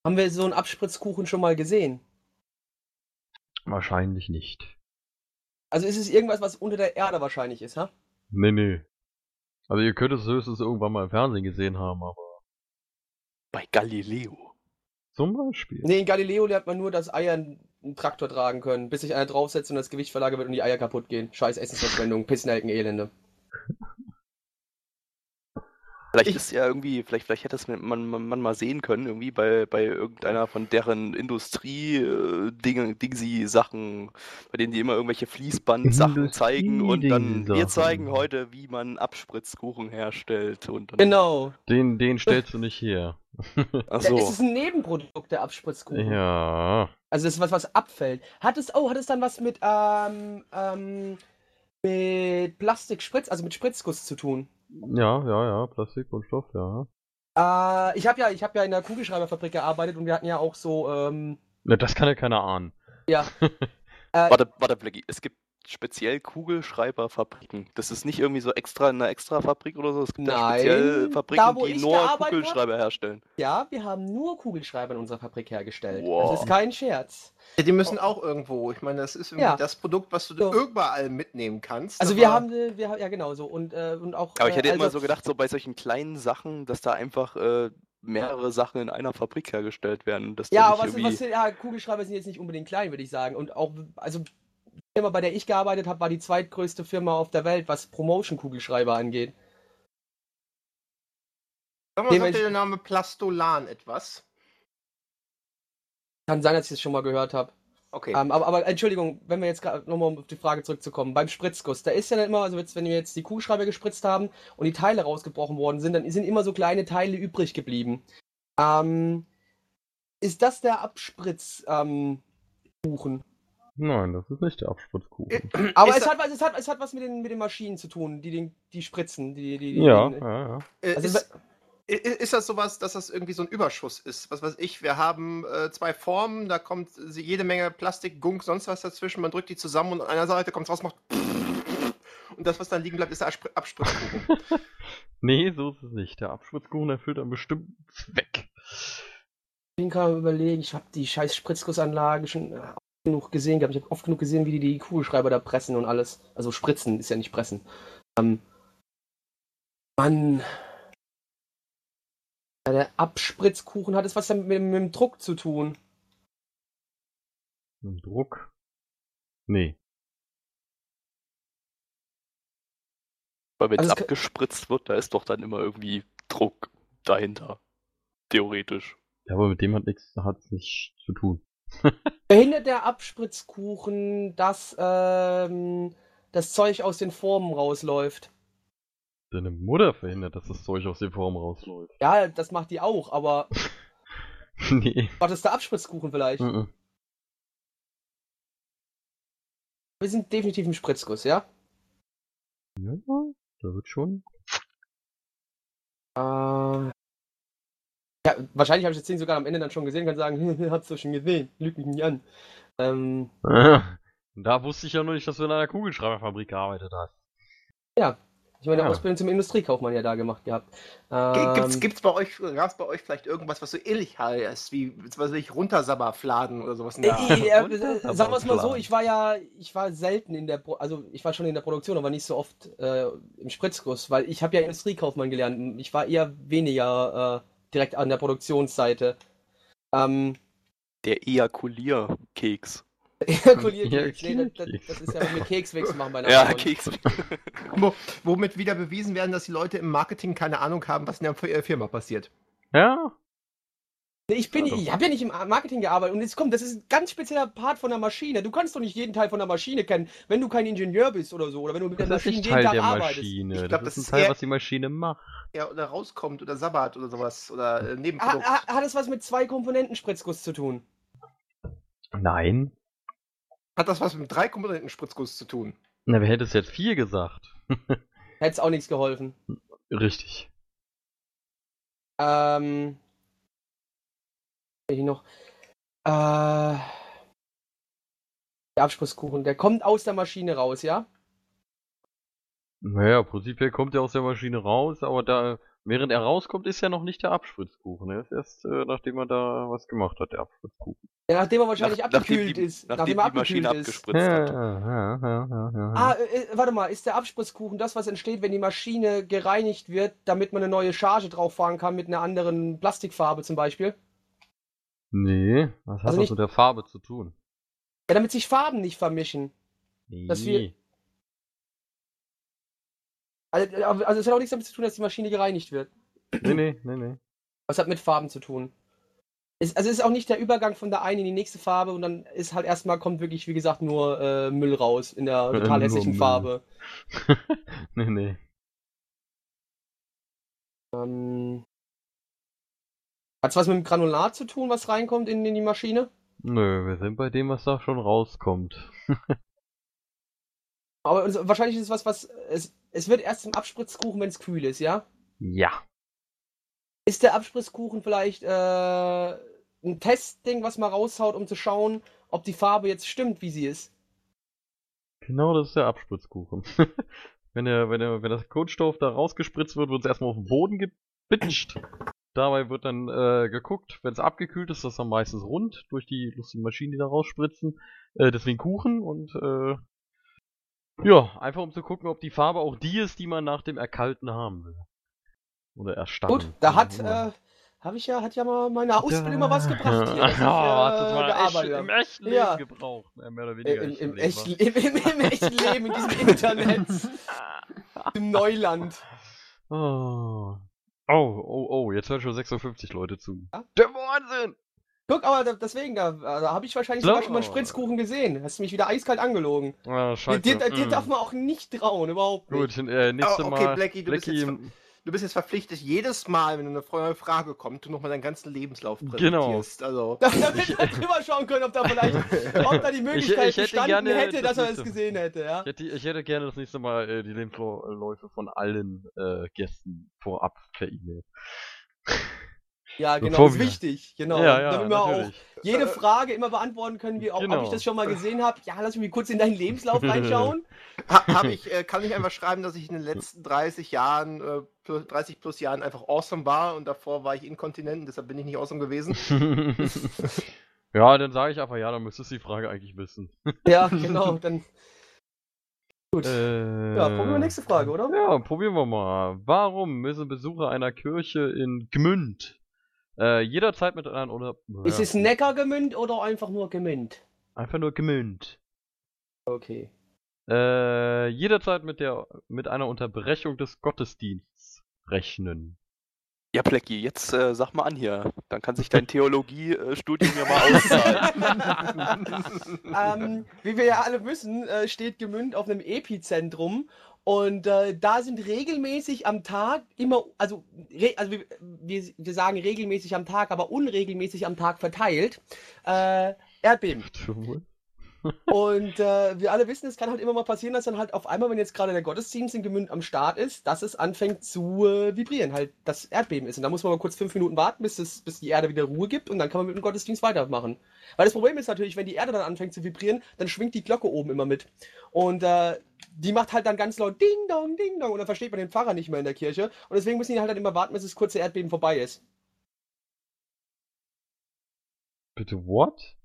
Haben wir so einen Abspritzkuchen schon mal gesehen? Wahrscheinlich nicht. Also ist es irgendwas, was unter der Erde wahrscheinlich ist, ha? Nee, nee. Also ihr könnt es höchstens irgendwann mal im Fernsehen gesehen haben, aber Bei Galileo. zum Beispiel. Nee, in Galileo lernt man nur, dass Eier einen einen Traktor tragen können, bis sich einer draufsetzt und das Gewicht verlagert wird und die Eier kaputt gehen. Scheiß Essensverschwendung, Pissnelken, Elende. Vielleicht Ich- ist ja irgendwie, vielleicht, vielleicht hätte es man, man, man mal sehen können, irgendwie bei, bei irgendeiner von deren Industrie-Dinge, Dingsi-Sachen, bei denen die immer irgendwelche Fließband-Sachen zeigen und dann, wir Industrie-Dingsi-Sachen. zeigen heute, wie man Abspritzkuchen herstellt und dann, Genau. Den, den stellst du nicht her. ach so. es ist ein Nebenprodukt der Abspritzkuchen. Ja. Also das ist was, was abfällt. Hat es, oh, hat es dann was mit, ähm, ähm, mit Plastikspritz, also mit Spritzguss zu tun? Ja, ja, ja. Plastik, Kunststoff, ja. Äh, ich habe ja, ich habe ja in der Kugelschreiberfabrik gearbeitet und wir hatten ja auch so, ähm, Na, das kann ja keiner ahnen. ja. äh, Warte, warte, Blackie, es gibt speziell Kugelschreiberfabriken. Das ist nicht irgendwie so extra in einer Extra-Fabrik oder so. Es gibt Nein, speziell da, Fabriken, wo die nur Kugelschreiber herstellen. ja, wir haben nur Kugelschreiber in unserer Fabrik hergestellt. Wow. Das ist kein Scherz. Ja, die müssen auch irgendwo. Ich meine, das ist irgendwie Ja. das Produkt, was du So. überall mitnehmen kannst. Also wir haben, äh, wir haben, ja genau so und, äh, und auch. Aber ich äh, hätte immer also- so gedacht, so bei solchen kleinen Sachen, dass da einfach äh, mehrere Sachen in einer Fabrik hergestellt werden. da Ja, aber was, irgendwie... was, ja, Kugelschreiber sind jetzt nicht unbedingt klein, würde ich sagen. Und auch, also Firma, bei der ich gearbeitet habe, war die zweitgrößte Firma auf der Welt, was Promotion-Kugelschreiber angeht. Sag mal, sagt der Name Plastolan etwas? Kann sein, dass ich das schon mal gehört habe. Okay. Ähm, aber, aber Entschuldigung, wenn wir jetzt nochmal um auf die Frage zurückzukommen, beim Spritzguss, da ist ja dann immer, also jetzt, wenn wir jetzt die Kugelschreiber gespritzt haben und die Teile rausgebrochen worden sind, dann sind immer so kleine Teile übrig geblieben. Ähm, ist das der Abspritzkuchen? Ähm, Nein, das ist nicht der Abspritzkuchen. aber Ist es hat, was- es, hat, es hat was mit den, mit den Maschinen zu tun, die, den, die spritzen, die, die, die ja, den, ja, ja. Äh, Also, ist, ist das sowas, dass das irgendwie so ein Überschuss ist? Was weiß ich, wir haben äh, zwei Formen, da kommt jede Menge Plastik, Gunk, sonst was dazwischen, man drückt die zusammen und an einer Seite kommt raus, macht und das, was dann liegen bleibt, ist der Abspr Abspritzkuchen. Nee, so ist es nicht. Der Abspritzkuchen erfüllt einen bestimmten Zweck. Ich bin gerade überlegen, ich habe die scheiß Spritzgussanlage schon äh, genug gesehen gehabt. Ich habe oft genug gesehen, wie die die Kugelschreiber da pressen und alles. Also spritzen ist ja nicht pressen. Ähm, Mann. Ja, der Abspritzkuchen hat es was mit, mit dem Druck zu tun. Ein Druck? Nee. Weil wenn es Also es abgespritzt wird, da ist doch dann immer irgendwie Druck dahinter. Theoretisch. Ja, aber mit dem hat nichts, hat's nichts zu tun. Verhindert der Abspritzkuchen, dass ähm, das Zeug aus den Formen rausläuft? Deine Mutter verhindert, dass das Zeug aus den Formen rausläuft. Ja, das macht die auch, aber nee. macht das der Abspritzkuchen vielleicht? Mhm. Wir sind definitiv im Spritzguss, ja? Ja, da wird schon. Äh, ja, wahrscheinlich habe ich das Ding sogar am Ende dann schon gesehen, kann sagen, hab's doch schon gesehen, lüg mich nicht an. Ähm, da wusste ich ja noch nicht, dass du in einer Kugelschreiberfabrik gearbeitet hast. ich meine, Ja. Ausbildung zum Industriekaufmann ja da gemacht gehabt. Ge- Ähm, Gibt's, gibt's bei euch, gab's bei euch vielleicht irgendwas, was so ähnlich heißt, wie, was weiß ich, Runtersabberfladen oder sowas in der Art? äh, äh, Und äh, das aber sagen wir es mal so, ich war ja, ich war selten in der, Pro also ich war schon in der Produktion, aber nicht so oft äh, im Spritzguss, weil ich habe ja Industriekaufmann gelernt. Ich war eher weniger äh, direkt an der Produktionsseite. Ähm, Der Ejakulierkeks. Ejakulierkeks, Ja, nee, das, das, ist ja, wenn wir Kekswechsel machen bei einer Ja, Frau. Keks. Wo, womit wieder bewiesen werden, dass die Leute im Marketing keine Ahnung haben, was in der F- Firma passiert. Ja? Ich bin, ich habe ja nicht im Marketing gearbeitet und jetzt kommt, das ist ein ganz spezieller Part von der Maschine. Du kannst doch nicht jeden Teil von der Maschine kennen, wenn du kein Ingenieur bist oder so, oder wenn du mit der Das ist Maschine jeden Teil Tag der arbeitest. Maschine. Ich das, glaub, ist das ein ist Teil, eher- was die Maschine macht. Ja, oder rauskommt oder Sabbat oder sowas. Oder äh, Ha, Nebenprodukt. ha, hat es was mit zwei Komponenten Spritzguss zu tun? Nein. Hat das was mit drei Komponenten Spritzguss zu tun? Na, wer hätte es jetzt vier gesagt? Hätte es auch nichts geholfen. Richtig. Ähm. Ich noch. Äh. Der Abspritzkuchen, der kommt aus der Maschine raus, ja? Naja, prinzipiell kommt er aus der Maschine raus, aber da, während er rauskommt, ist ja noch nicht der Abspritzkuchen. Er ist erst, äh, nachdem er da was gemacht hat, der Abspritzkuchen. Ja, nachdem er wahrscheinlich Nach- abgekühlt nachdem die- ist. Nachdem er die Maschine abgekühlt ist. abgespritzt Ja, hat. ja, ja, ja, ja. Ah, äh, äh, warte mal, ist der Abspritzkuchen das, was entsteht, wenn die Maschine gereinigt wird, damit man eine neue Charge drauf fahren kann mit einer anderen Plastikfarbe zum Beispiel? Nee, was hat Also das nicht- mit der Farbe zu tun? Ja, damit sich Farben nicht vermischen. Nee. Dass wir- Also, also es hat auch nichts damit zu tun, dass die Maschine gereinigt wird. nee, nee, nee, nee. Was hat mit Farben zu tun? Ist, also es ist auch nicht der Übergang von der einen in die nächste Farbe und dann ist halt erstmal kommt wirklich, wie gesagt, nur äh, Müll raus in der Äh, total nur hässlichen. Farbe. nee, nee. Ähm, hat es was mit dem Granulat zu tun, was reinkommt in, in die Maschine? Nö, wir sind bei dem, was da schon rauskommt. Aber es- wahrscheinlich ist es was, was. Es, es wird erst zum Abspritzkuchen, wenn es kühl ist, ja? Ja. Ist der Abspritzkuchen vielleicht äh, ein Testding, was man raushaut, um zu schauen, ob die Farbe jetzt stimmt, wie sie ist? Genau, das ist der Abspritzkuchen. wenn, der, wenn, der, wenn das Kunststoff da rausgespritzt wird, wird es erstmal auf den Boden gebitscht. Dabei wird dann äh, geguckt, wenn es abgekühlt ist, das ist dann meistens rund durch die lustigen Maschinen, die da rausspritzen. Äh, deswegen Kuchen und äh, ja, einfach um zu gucken, ob die Farbe auch die ist, die man nach dem Erkalten haben will. Oder Erstarren. Gut, da hat, Ja. äh, habe ich ja, hat ja mal meine Ausbildung mal was gebracht hier, ich, Ja, äh, du mal gearbeitet echt, im echten Leben Ja. gebraucht. Ja, mehr oder Äh, weniger Im, echten im, Leben, echten, im, im, im echten Leben, in diesem Internet, im Neuland. Oh. Oh, oh, oh, jetzt hören schon 56 Leute zu. Ja? Der Wahnsinn! Guck, aber deswegen, da, da habe ich wahrscheinlich sogar schon mal einen Spritzkuchen gesehen. Hast du mich wieder eiskalt angelogen. Ah, Dir, scheiße. dir, dir Mm. darf man auch nicht trauen, überhaupt nicht. Gut, äh, nächste Oh, okay, Mal. Blackie, du bist jetzt Blackie, Du bist jetzt verpflichtet, jedes Mal, wenn eine neue Frage kommt, du nochmal deinen ganzen Lebenslauf Genau. präsentierst. Also, Da- Damit wir drüber schauen können, ob da vielleicht, ob da die Möglichkeit ich hätte bestanden gerne hätte, dass das er es nächste- gesehen hätte, ja. ich, hätte, ich hätte gerne das nächste Mal äh, die Lebensläufe von allen äh, Gästen vorab per E-Mail. Ja, genau, Bevor ist wir- wichtig, genau. ja, ja, damit wir auch jede Frage immer beantworten können, wie auch, ob Genau. ich das schon mal gesehen habe. Ja, lass mich kurz in deinen Lebenslauf reinschauen. ha, hab ich, äh, kann ich einfach schreiben, dass ich in den letzten 30 Jahren, äh, plus, 30 plus Jahren einfach awesome war und davor war ich inkontinent, deshalb bin ich nicht awesome gewesen. ja, dann sage ich einfach ja, dann müsstest du die Frage eigentlich wissen. Ja, genau, dann Gut. Äh, ja, probieren wir nächste Frage, oder? Ja, probieren wir mal. Warum müssen Besucher einer Kirche in Gmünd äh, jederzeit mit einer oder Ist es Neckar gemünd oder einfach nur gemünd? einfach nur Gmünd Okay. äh, jederzeit mit der mit einer Unterbrechung des Gottesdienstes rechnen? Ja, Plecki, jetzt äh, sag mal an hier. Dann kann sich dein Theologiestudium ja mal auszahlen. ähm, wie wir ja alle wissen, äh, steht Gemünd auf einem Epizentrum und äh, da sind regelmäßig am Tag immer, also, also wir, wir, wir sagen regelmäßig am Tag, aber unregelmäßig am Tag verteilt, äh, Erdbeben. Und äh, wir alle wissen, es kann halt immer mal passieren, dass dann halt auf einmal, wenn jetzt gerade der Gottesdienst in Gemünd am Start ist, dass es anfängt zu äh, vibrieren, halt das Erdbeben ist. Und da muss man mal kurz fünf Minuten warten, bis, es, bis die Erde wieder Ruhe gibt und dann kann man mit dem Gottesdienst weitermachen. Weil das Problem ist natürlich, wenn die Erde dann anfängt zu vibrieren, dann schwingt die Glocke oben immer mit. Und äh, die macht halt dann ganz laut Ding Dong, Ding Dong und dann versteht man den Pfarrer nicht mehr in der Kirche. Und deswegen müssen die halt dann immer warten, bis das kurze Erdbeben vorbei ist. Bitte what?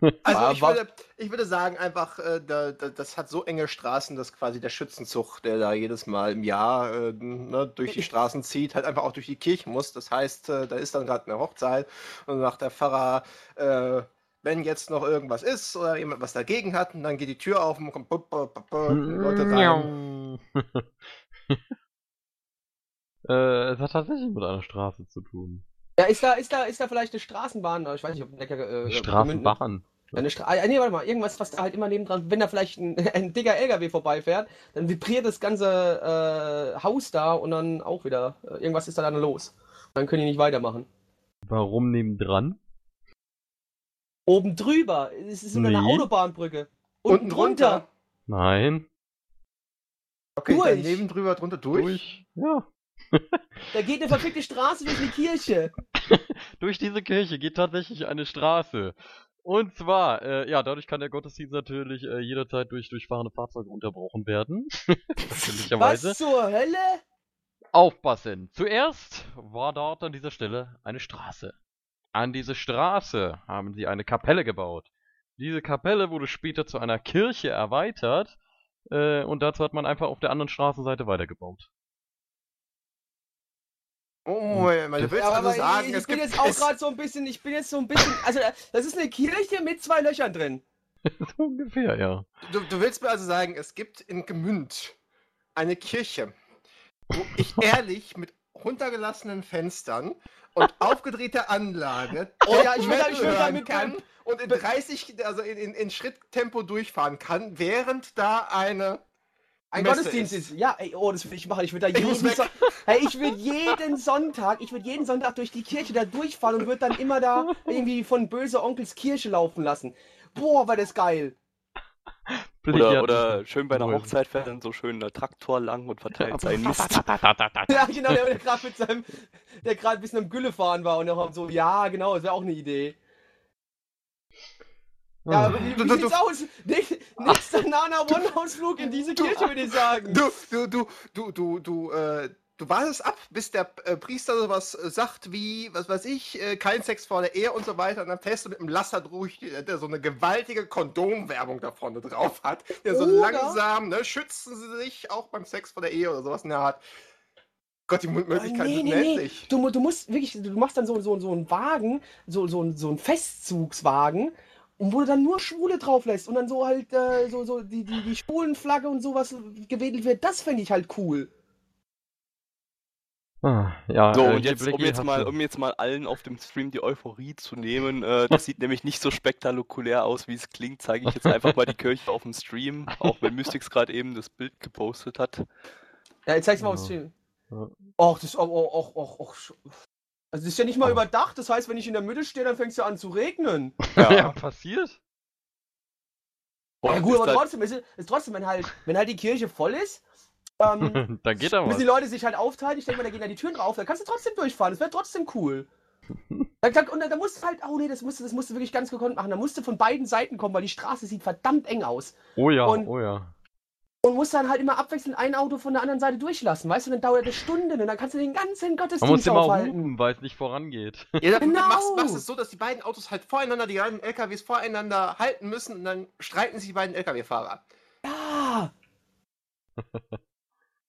Also ich würde, ich würde sagen, einfach, äh, da, da, das hat so enge Straßen, dass quasi der Schützenzug, der da jedes Mal im Jahr äh, ne, durch die Straßen zieht, halt einfach auch durch die Kirche muss. Das heißt, äh, da ist dann gerade eine Hochzeit und dann sagt der Pfarrer, äh, wenn jetzt noch irgendwas ist oder jemand was dagegen hat, und dann geht die Tür auf und kommt bup, bup, bup, Leute rein. äh, es hat tatsächlich mit einer Straße zu tun. Ja, ist da, ist da, ist da vielleicht eine Straßenbahn? Ich weiß nicht, ob Neckar, äh, Gemünd- Straßenbahn. Eine Stra ah, nee, warte mal, irgendwas, was da halt immer nebendran, wenn da vielleicht ein, ein dicker LKW vorbeifährt, dann vibriert das ganze äh, Haus da und dann auch wieder, äh, irgendwas ist da dann los. Dann können die nicht weitermachen. Warum nebendran? Oben drüber, es ist eine Nee. Autobahnbrücke. Unten Unten drunter. Nein. Okay, Durch. daneben drüber, drunter durch. Durch. Ja. Da geht eine verfickte Straße durch die Kirche. Durch diese Kirche geht tatsächlich eine Straße. Und zwar, äh, ja, dadurch kann der Gottesdienst natürlich äh, jederzeit durch durchfahrende Fahrzeuge unterbrochen werden. Was zur Hölle? Aufpassen! Zuerst war dort an dieser Stelle eine Straße. An diese Straße haben sie eine Kapelle gebaut. Diese Kapelle wurde später zu einer Kirche erweitert äh, und dazu hat man einfach auf der anderen Straßenseite weitergebaut. Oh, du willst Ja, also aber sagen, ich, es ich bin gibt jetzt auch gerade so ein bisschen, ich bin jetzt so ein bisschen, also äh, das ist eine Kirche mit zwei Löchern drin. so ungefähr, ja. du, du willst mir also sagen, es gibt in Gemünd eine Kirche, wo ich ehrlich mit runtergelassenen Fenstern und aufgedrehter Anlage Oh ja, ich will ich will da hören mit- kann und in 30, also in, in, in Schritttempo durchfahren kann, während da eine Ein Messe Gottesdienst ist. ist. Ja, ey, oh, das will ich machen. Ich würde da Ich jeden weg. Son hey, ich würde jeden Sonntag, ich würde jeden Sonntag durch die Kirche da durchfahren und würde dann immer da irgendwie von böse Onkels Kirche laufen lassen. Boah, war das geil. Oder, oder schön bei einer. Hochzeit fährt dann so schön der Traktor lang und verteilt seinen Mist. Ja, genau, der, der gerade mit seinem, der gerade ein bisschen am Gülle fahren war und der so, ja, genau, das wäre auch eine Idee. Ja, aber wie, Du- wie du- sieht's du- aus? Nicht, nächster Nana One-Ausflug in diese Kirche, würde ich sagen. Du, du, du, du, du, du, äh, du wartest ab, bis der äh, Priester sowas äh, sagt wie, was weiß ich, äh, kein Sex vor der Ehe und so weiter. Und dann fährst du mit dem Lasser durch, der so eine gewaltige Kondomwerbung da vorne drauf hat. Der so Oder- langsam, ne, schützen sie sich auch beim Sex vor der Ehe oder sowas in der Art. Gott, die Möglichkeiten nee, sind nee, nee. Du, du musst wirklich, du machst dann so, so, so einen Wagen, so, so, so einen Festzugswagen, und wo du dann nur Schwule drauf lässt und dann so halt äh, so, so die, die, die Schwulenflagge und sowas gewedelt wird, das fände ich halt cool. Ah, ja, So, äh, und jetzt, um jetzt, mal, um jetzt mal allen auf dem Stream die Euphorie zu nehmen, äh, das sieht nämlich nicht so spektakulär aus, wie es klingt, zeige ich jetzt einfach mal die Kirche auf dem Stream, auch wenn Mystics gerade eben das Bild gepostet hat. Ja, jetzt zeig's mal auf Ja. Stream. Ja. Och, das och, och, och, och. sch- Also das ist ja nicht mal Oh. überdacht, das heißt, wenn ich in der Mitte stehe, dann fängt es ja an zu regnen. ja, passiert? Ja, Und gut, ist aber trotzdem, ist, ist trotzdem, wenn halt, wenn halt die Kirche voll ist, ähm, Dann geht da was. müssen die Leute sich halt aufteilen. Ich denke mal, da gehen ja die Türen drauf, dann kannst du trotzdem durchfahren. Das wäre trotzdem cool. Dann, dann, und dann, dann musst du halt, oh nee, das musst, du, das musst du wirklich ganz gekonnt machen. Da musst du von beiden Seiten kommen, weil die Straße sieht verdammt eng aus. Oh ja, Und- oh ja. Und musst dann halt immer abwechselnd ein Auto von der anderen Seite durchlassen, weißt du? Dann dauert das Stunden und dann kannst du den ganzen Man muss Gottesdienst immer aufhalten. hupen, weil es nicht vorangeht. Ja, dann Genau. machst, machst es so, dass die beiden Autos halt voreinander, die beiden LKWs voreinander halten müssen und dann streiten sich die beiden LKW-Fahrer. Ja!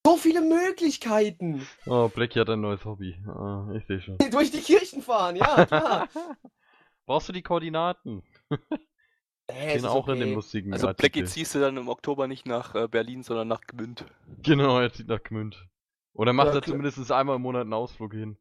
so viele Möglichkeiten! Oh, Blackie hat ein neues Hobby. Ah, ich sehe schon. Durch die Kirchen fahren, ja, klar. Brauchst du die Koordinaten? Äh, ist auch in dem okay. lustigen Also Artikel. Blackie ziehst du dann im Oktober nicht nach äh, Berlin, sondern nach Gmünd. Genau, er zieht nach Gmünd. Oder macht Ja, er zumindest einmal im Monat einen Ausflug hin.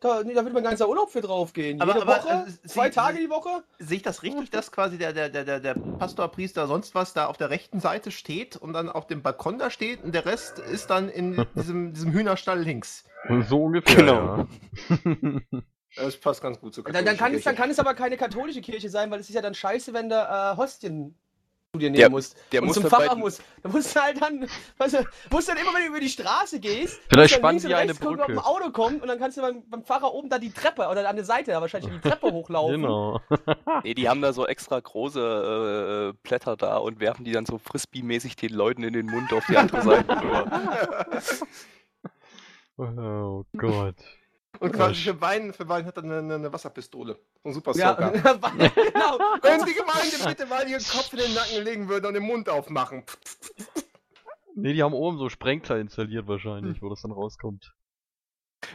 Da, nee, da wird mein ganzer Urlaub für draufgehen. Aber- Jede aber, Woche, also, zwei Sie- Tage die Woche. Sehe ich das richtig, dass quasi der, der, der, der, Pastor, Priester, sonst was da auf der rechten Seite steht und dann auf dem Balkon da steht und der Rest ist dann in diesem, diesem Hühnerstall links? So ungefähr, Genau. ja. Das passt ganz gut zu Dann, dann, kann es, dann kann es aber keine katholische Kirche sein, weil es ist ja dann scheiße, wenn du äh, Hostien dir nehmen Der- musst. der und muss zum dann Pfarrer muss. Da musst du halt dann, weißt du, musst dann immer, wenn du über die Straße gehst, Vielleicht und die eine gucken, ob ein Brücke. Auto kommt und dann kannst du beim, beim Pfarrer oben da die Treppe oder an der Seite da wahrscheinlich die Treppe hochlaufen. Genau. Nee, die haben da so extra große äh, Blätter da und werfen die dann so Frisbee-mäßig den Leuten in den Mund auf die andere Seite. Oh Gott. Und quasi für Wein, für Wein hat er eine, eine Wasserpistole. Ein super Ja, Soaker. genau. Wenn die Gemeinde bitte mal ihren Kopf in den Nacken legen würde und den Mund aufmachen. Nee, die haben oben so Sprenkler installiert wahrscheinlich, wo das dann rauskommt.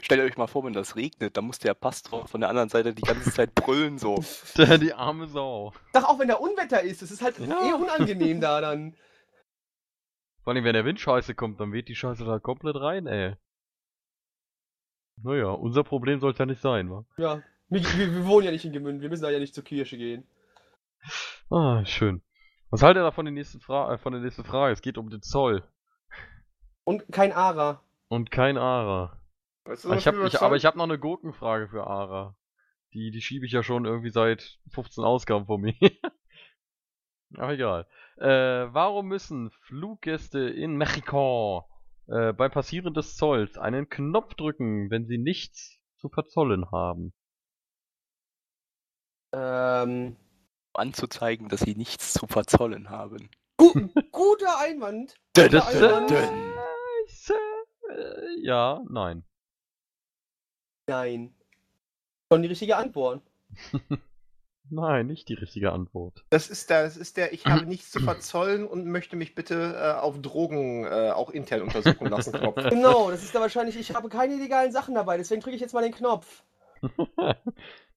Stellt euch mal vor, wenn das regnet, dann muss der Pastor von der anderen Seite die ganze Zeit brüllen so. Die arme Sau. Sag auch, wenn da Unwetter ist, das ist halt Ja. eh unangenehm da dann. Vor allem, wenn der Wind scheiße kommt, dann weht die Scheiße da komplett rein, ey. Naja, unser Problem sollte ja nicht sein, wa? Ja. Wir, wir, wir wohnen ja nicht in Gemünd, wir müssen da ja nicht zur Kirche gehen. Ah, schön. Was haltet ihr da von der nächsten, Fra äh, von der nächsten Frage? Es geht um den Zoll. Und kein Ara. Und kein Ara. Weißt du, Ich hab, was ich, wir aber sagen? ich habe noch eine Gurkenfrage für Ara. Die, die schiebe ich ja schon irgendwie seit 15 Ausgaben vor mir. aber egal. Äh, warum müssen Fluggäste in Mexiko äh, beim Passieren des Zolls einen Knopf drücken, wenn sie nichts zu verzollen haben? Ähm. Anzuzeigen, dass sie nichts zu verzollen haben. Gu guter Einwand. Guter dun, Einwand. dun. Äh, ja, nein. Nein. Schon die richtige Antwort. Nein, nicht die richtige Antwort. Das ist der, das ist der, ich habe nichts zu verzollen und möchte mich bitte äh, auf Drogen äh, auch intern untersuchen lassen, Knopf. Genau, das ist da wahrscheinlich, ich habe keine illegalen Sachen dabei, deswegen drücke ich jetzt mal den Knopf.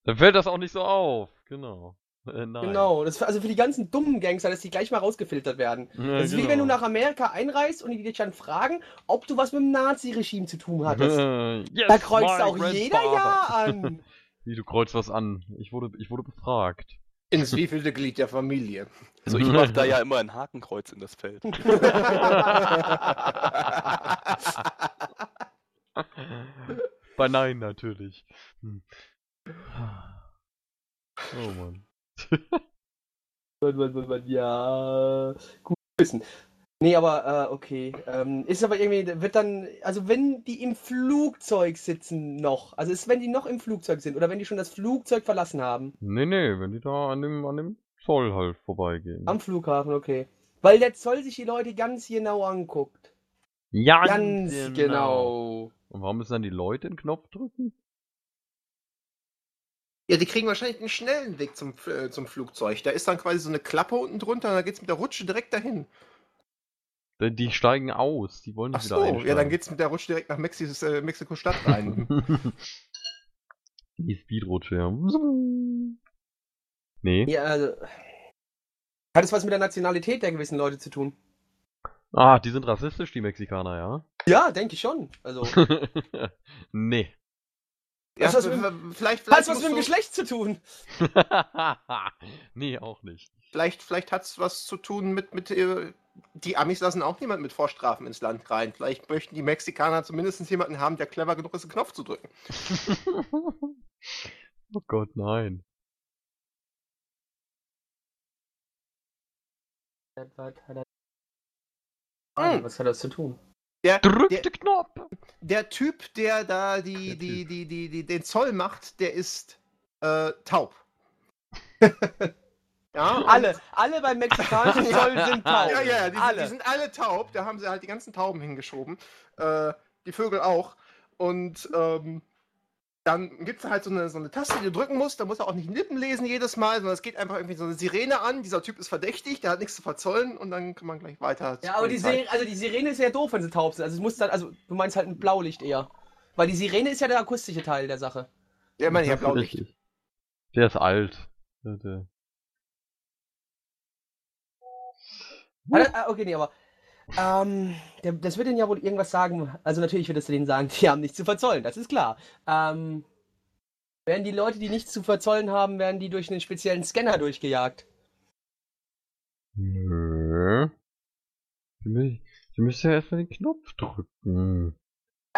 Dann fällt das auch nicht so auf. Genau. Äh, nein. Genau, das ist also für die ganzen dummen Gangster, dass die gleich mal rausgefiltert werden. Ja, Das ist wie wenn du genau. nach Amerika einreist und die dich dann fragen, ob du was mit dem Nazi-Regime zu tun hattest. Äh, yes, Da kreuzt auch jeder. Ja an. Wie, du kreuzt was an. Ich wurde, ich wurde befragt. Ins wievielte Glied der Familie. Also ich mache da ja immer ein Hakenkreuz in das Feld. Bei Nein natürlich. Hm. Oh Mann. Mann, Mann, Mann, Mann, ja, gut wissen. Nee, aber äh, okay. Ähm, ist aber irgendwie, wird dann, also wenn die im Flugzeug sitzen noch, also ist, wenn die noch im Flugzeug sind oder wenn die schon das Flugzeug verlassen haben, Nee, nee, wenn die da an dem, an dem Zoll halt vorbeigehen. am Flughafen, okay. Weil der Zoll sich die Leute ganz genau anguckt. ja, Ganz genau. Und warum müssen dann die Leute den Knopf drücken? Ja, die kriegen wahrscheinlich einen schnellen Weg zum, äh, zum Flugzeug. Da ist dann quasi so eine Klappe unten drunter und da geht's mit der Rutsche direkt dahin. Die- Die steigen aus, die wollen Ach nicht so, wieder ja, einsteigen. dann geht's mit der Rutsche direkt nach Mexis, äh, Mexiko-Stadt rein. die Speedrutsche, ja. Nee. Ja, also. Hat es was mit der Nationalität der gewissen Leute zu tun? Ah, die sind rassistisch, die Mexikaner, ja? Ja, denke ich schon. Also, nee. Ja, das v- vielleicht, hat vielleicht, was mit dem Geschlecht zu tun. nee, auch nicht. vielleicht, vielleicht hat es was zu tun mit, mit äh, die Amis lassen auch niemand mit Vorstrafen ins Land rein. Vielleicht möchten die Mexikaner zumindest jemanden haben, der clever genug ist, einen Knopf zu drücken. oh Gott, nein. Hm. Was hat das zu tun? Der, Drück der, den Knopf! der Typ, der da die, Der die, die, die, die, den Zoll macht, der ist äh, taub. ja, Alle, alle beim mexikanischen Zoll sind taub. Ja, ja, ja, die, alle. die sind alle taub. Da haben sie halt die ganzen Tauben hingeschoben. Äh, die Vögel auch. Und ähm, dann gibt es halt so eine, so eine Taste, die du drücken musst. Da muss er auch nicht Lippen lesen jedes Mal, sondern es geht einfach irgendwie so eine Sirene an. Dieser Typ ist verdächtig, der hat nichts zu verzollen und dann kann man gleich weiter. Ja, aber die. Sirene, also die Sirene ist ja doof, wenn sie taub sind. Also es muss dann, also du meinst halt ein Blaulicht eher. Weil die Sirene ist ja der akustische Teil der Sache. Ja, meine ja, Blaulicht. Der ist alt. Der, der. Ah, ah, okay, nee, aber ähm, das wird denen ja wohl irgendwas sagen. Also natürlich wird es denen sagen, die haben nichts zu verzollen, das ist klar. Ähm, werden die Leute, die nichts zu verzollen haben, werden die durch einen speziellen Scanner durchgejagt. Nö. Sie, mü müssen ja erstmal den Knopf drücken.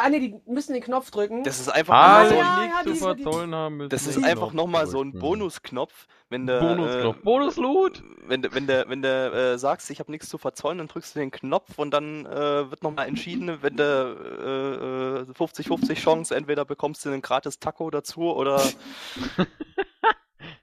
Ah ne, die müssen den Knopf drücken. Das ist einfach Ah, nochmal so, ja, ein- ja, die- die- müssen. das ist einfach nochmal so ein. Bonusknopf, wenn der Bonusknopf. äh, Bonusloot! wenn du wenn der wenn der äh, sagst, ich habe nichts zu verzollen, dann drückst du den Knopf und dann äh, wird nochmal entschieden, wenn du äh, 50-50 Chance, entweder bekommst du einen gratis Taco dazu oder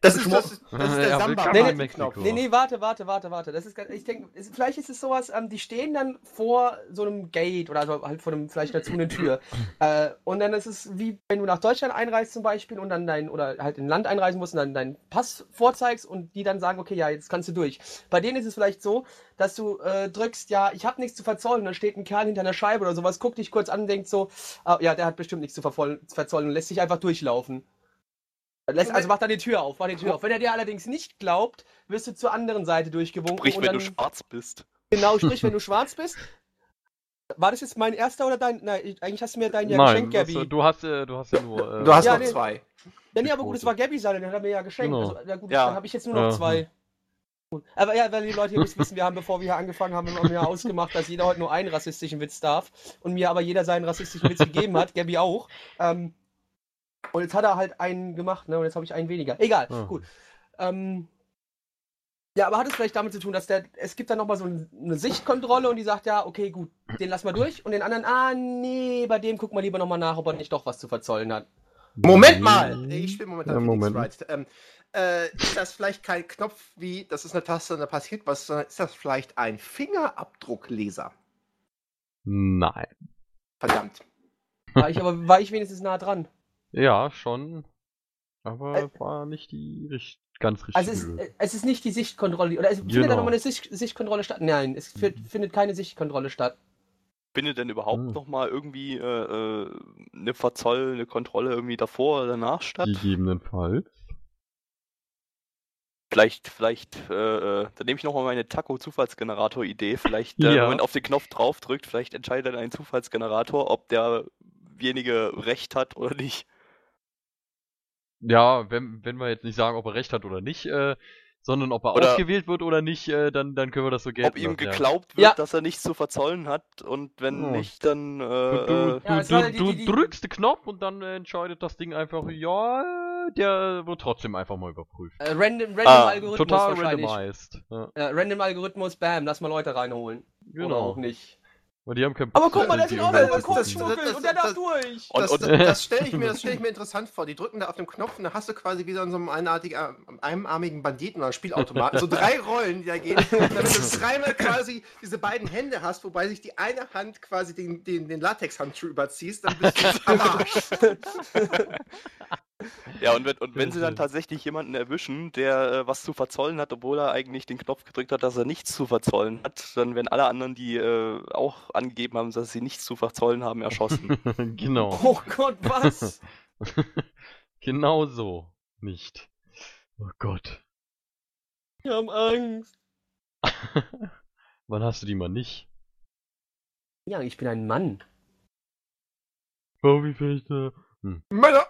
Das ist, das, ist- das ist der Ja, samba Knopf. Mexiko. Nee, nee, warte, warte, warte, warte. Das ist, ich denke, vielleicht ist es sowas, ähm, die stehen dann vor so einem Gate oder also halt vor einem, vielleicht dazu eine Tür. äh, und dann ist es wie, wenn du nach Deutschland einreist zum Beispiel und dann dein, oder halt in ein Land einreisen musst und dann deinen Pass vorzeigst und die dann sagen, okay, ja, jetzt kannst du durch. Bei denen ist es vielleicht so, dass du äh, drückst, ja, ich habe nichts zu verzollen, und dann steht ein Kerl hinter einer Scheibe oder sowas, guckt dich kurz an und denkt so, ah, ja, der hat bestimmt nichts zu verzollen und lässt sich einfach durchlaufen. Lässt, also macht dann die Tür auf, macht die Tür auf. Wenn er dir allerdings nicht glaubt, wirst du zur anderen Seite durchgewunken. sprich, und wenn dann, du schwarz bist. Genau, sprich, wenn du schwarz bist. War das jetzt mein erster oder dein? Nein, ich- eigentlich hast du mir deinen ja Nein, geschenkt, das, Gabby. äh, du hast, äh, du hast ja nur. Äh, Du hast Ja, noch nee. zwei. Ja, nee, aber gut, es war Gabby seine, den hat er mir ja geschenkt. Genau. Also, ja, gut, Ja. dann habe ich jetzt nur noch Ja. zwei. Aber ja, weil die Leute hier müssen wissen, wir haben, bevor wir hier angefangen haben, haben wir ja ausgemacht, dass jeder heute nur einen rassistischen Witz darf. Und mir aber jeder seinen rassistischen Witz gegeben hat, Gabby auch. Ähm, und jetzt hat er halt einen gemacht, ne? Und jetzt habe ich einen weniger. Egal, Ah. gut. Ähm, ja, aber hat es vielleicht damit zu tun, dass der, es gibt dann nochmal so ein- eine Sichtkontrolle und die sagt, ja, okay, gut, den lassen wir durch. Und den anderen, ah, nee, bei dem gucken wir lieber nochmal nach, ob er nicht doch was zu verzollen hat. Moment mal! Ich spiele momentan Ja, Phoenix Moment. Wright. Ähm, äh, ist das vielleicht kein Knopf wie, das ist eine Taste und da passiert was, sondern ist das vielleicht ein Fingerabdruckleser? Nein. Verdammt. War ich aber, war ich wenigstens nah dran. Ja, schon. Aber Äh, war nicht die richt ganz richtige. Also es, äh, es ist nicht die Sichtkontrolle, oder es findet da Genau. nochmal eine Sicht, Sichtkontrolle statt? Nein, es fi- findet keine Sichtkontrolle statt. Findet denn überhaupt Hm. noch mal irgendwie äh, äh, eine Verzoll, eine Kontrolle irgendwie davor oder danach statt? Gegebenenfalls. Vielleicht, vielleicht, äh, äh, da nehme ich nochmal meine Taco-Zufallsgenerator-Idee. Vielleicht, äh, Ja. wenn man auf den Knopf draufdrückt, vielleicht entscheidet dann ein Zufallsgenerator, ob derjenige Recht hat oder nicht. Ja, wenn, wenn wir jetzt nicht sagen, ob er recht hat oder nicht, äh, sondern ob er Oder- ausgewählt wird oder nicht, äh, dann, dann können wir das so gelten Ob ihm lassen, ja. geglaubt wird, Ja. dass er nichts zu verzollen hat und wenn Ja. nicht, dann äh, Du, du, Ja, es du, du, die- du die- die- drückst den Knopf und dann entscheidet das Ding einfach, ja, der wird trotzdem einfach mal überprüft. Äh, random random Ah, Algorithmus Total randomized. Ja, Äh, random Algorithmus, bam, lass mal Leute reinholen. Oder genau. auch nicht. Weil die haben keinen Aber guck mal, der ist die in Ordnung, irgendwas der Kurs das- wissen. schmuggelt das- und der darf das- durch. Und- Das, und- das, das stelle ich, mir- das stell ich mir interessant vor. Die drücken da auf den Knopf und da hast du quasi wieder in so einem einartigen, einarmigen Banditen oder Spielautomaten. So drei Rollen, die da gehen, damit du dreimal quasi diese beiden Hände hast, wobei sich die eine Hand quasi den, den, den Latexhandschuh überziehst, dann bist du am Arsch. Ja, und wenn, und wenn sie dann tatsächlich jemanden erwischen, der äh, was zu verzollen hat, obwohl er eigentlich den Knopf gedrückt hat, dass er nichts zu verzollen hat, dann werden alle anderen, die äh, auch angegeben haben, dass sie nichts zu verzollen haben, erschossen. genau. Oh Gott, was? genau so. Nicht. Oh Gott. Wir haben Angst. Wann hast du die mal nicht? Ja, ich bin ein Mann. Bobby Fechter. Männer!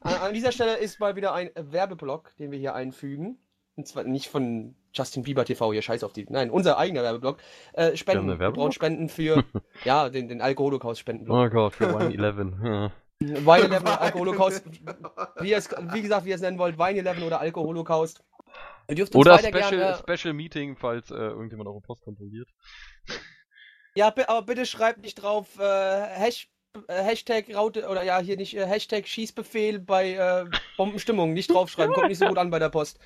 An, an dieser Stelle ist mal wieder ein Werbeblock, den wir hier einfügen. Und zwar nicht von Justin Bieber TV hier, scheiß auf die. Nein, unser eigener Werbeblock. Äh, Spenden. Wir brauchen Spenden für, ja, den, den Alkoholocaust-Spendenblock. Oh Gott, für 111. Ja. Wein 11 oder Alkoholocaust. Wie, es, wie gesagt, wie ihr es nennen wollt, Wein 11 oder Alkoholocaust. Ihr dürft Oder Special, gerne. Special Meeting, falls äh, irgendjemand eure Post kontrolliert. Ja, aber bitte schreibt nicht drauf äh, Hash, äh, Hashtag Raute oder ja, hier nicht äh, Hashtag Schießbefehl bei äh, Bombenstimmung. Nicht draufschreiben, kommt nicht so gut an bei der Post.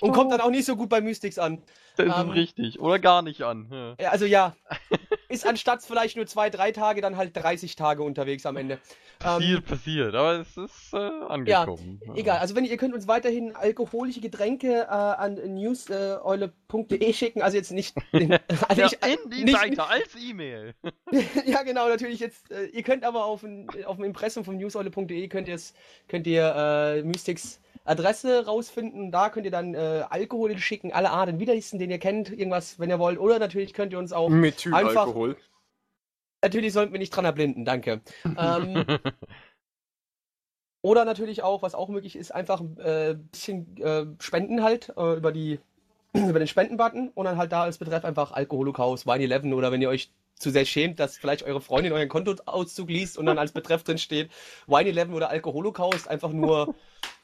Und kommt dann auch nicht so gut bei Mystics an. Das ähm, ist richtig. Oder gar nicht an. Ja, also ja. Ist anstatt vielleicht nur zwei, drei Tage, dann halt 30 Tage unterwegs am Ende. Passiert, Ähm, passiert, aber es ist äh, angekommen. Egal, also wenn ihr, ihr könnt uns weiterhin alkoholische Getränke äh, an newseule.de schicken, also jetzt nicht den, also Ja, ich, äh, in die nicht- Seite als E-Mail. ja genau, natürlich jetzt, äh, ihr könnt aber auf, ein, auf dem Impressum von newseule.de könnt ihr es, könnt ihr äh, Mystics Adresse rausfinden, da könnt ihr dann äh, Alkohol schicken, alle Arten, widerlichsten, den ihr kennt, irgendwas, wenn ihr wollt, oder natürlich könnt ihr uns auch, Methylalkohol. natürlich sollten wir nicht dran erblinden, danke. Ähm, Oder natürlich auch, was auch möglich ist, einfach ein äh, bisschen äh, spenden halt äh, über die über den Spendenbutton und dann halt da als Betreff einfach Alkoholocaust, Wine 11 oder wenn ihr euch zu sehr schämt, dass vielleicht eure Freundin euren Kontoauszug liest und dann als Betreff drin steht Wine 11 oder Alkoholocaust, einfach nur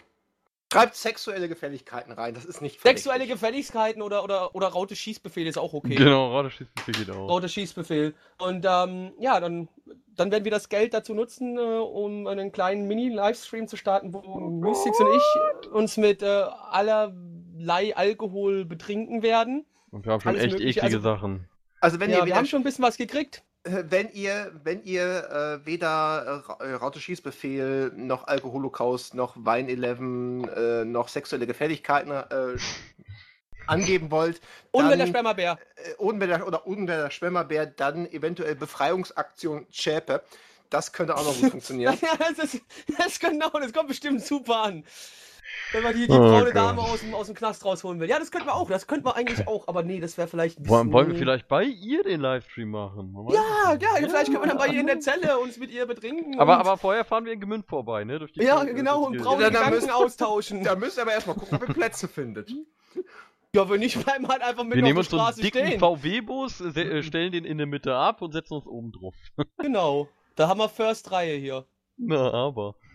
Schreibt sexuelle Gefälligkeiten rein, das ist nicht sexuelle. Gefälligkeiten oder, oder, oder Raute Schießbefehl ist auch okay. Genau, Radeschießbefehl geht auch. Raute Schießbefehl. Und ähm, ja, dann, dann werden wir das Geld dazu nutzen, äh, um einen kleinen Mini-Livestream zu starten, wo Mystics und ich uns mit äh, allerlei Alkohol betrinken werden. Und wir haben schon alles echt Mögliche, eklige also- Sachen. Also wenn ja, ihr wir haben schon ein bisschen was gekriegt. Äh, wenn ihr, wenn ihr äh, weder äh, äh, Raute Schießbefehl noch Alkoholocaust noch Wein 11 äh, noch sexuelle Gefälligkeiten äh, angeben wollt, Und wenn der dann, Spermabär. äh, Unwetter oder Unwetter Schwemmerbär, dann eventuell Befreiungsaktion Schäpe. Das könnte auch noch gut funktionieren. Ja, das, ist, das, genau, das kommt bestimmt super an. Wenn man die, die Oh braune Gott. Dame aus dem, aus dem Knast rausholen will. Ja, das könnten wir auch. Das könnten wir eigentlich auch. Aber nee, das wäre vielleicht ein Wollen, wollen wir bisschen- vielleicht bei ihr den Livestream machen? Ja, ja, nicht. vielleicht können wir dann bei ihr in der Zelle uns mit ihr betrinken. Aber, und- aber vorher fahren wir in Gemünd vorbei, ne? Durch die Ja, durch genau, und braune Ja, Gedanken müssen- austauschen. Da müsst ihr aber erstmal gucken, ob ihr Plätze findet. Ja, wenn nicht, bleiben halt einfach Wir mitten nehmen uns so einen Straße dicken. VW-Bus, äh, äh, stellen den in der Mitte ab und setzen uns oben drauf. Genau. Da haben wir First Reihe hier. Na, aber.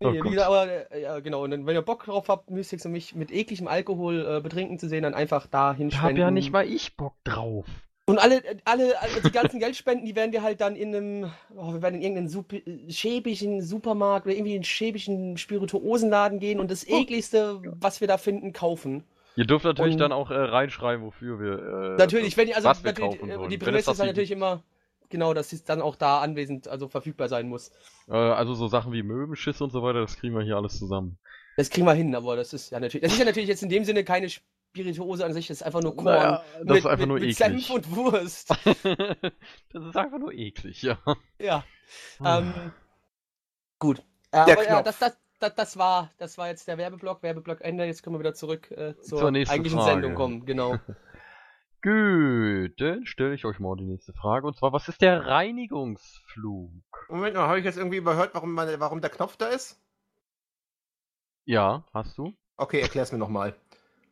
Nee, Oh wie gesagt, aber, äh, ja, genau. Und wenn ihr Bock drauf habt, Mystics und mich mit ekligem Alkohol äh, betrinken zu sehen, dann einfach da Ich hinspenden. hab ja nicht mal ich Bock drauf. Und alle, alle, alle die ganzen Geldspenden, die werden wir halt dann in einem, oh, wir werden in irgendeinen super, schäbischen Supermarkt oder irgendwie in einen schäbischen Spirituosenladen gehen und das Oh. ekligste, was wir da finden, kaufen. Ihr dürft natürlich Und- dann auch äh, reinschreiben, wofür wir. Äh, Natürlich, wenn die, also was wir kaufen äh, die Prämisse ist halt natürlich immer, genau, dass es dann auch da anwesend, also verfügbar sein muss. Äh, also so Sachen wie Möbenschiss und so weiter, das kriegen wir hier alles zusammen. Das kriegen wir hin, aber das ist ja natürlich, das ist ja natürlich jetzt in dem Sinne keine Spirituose an sich, das ist einfach nur Korn. Naja, das mit, ist einfach mit, nur mit eklig. Senf und Wurst. das ist einfach nur eklig, ja. ja. Ähm, gut. Äh, Der aber ja, Knopf. das, das, das, das, war, das war jetzt der Werbeblock, Werbeblock Ende. Jetzt können wir wieder zurück äh, zur, Zur nächsten eigentlichen Frage. Sendung kommen. Genau. Gut, dann stelle ich euch mal die nächste Frage. Und zwar, was ist der Reinigungsflug? Moment mal, habe ich jetzt irgendwie überhört, warum, meine, warum der Knopf da ist? Ja, hast du? Okay, erklär's mir nochmal.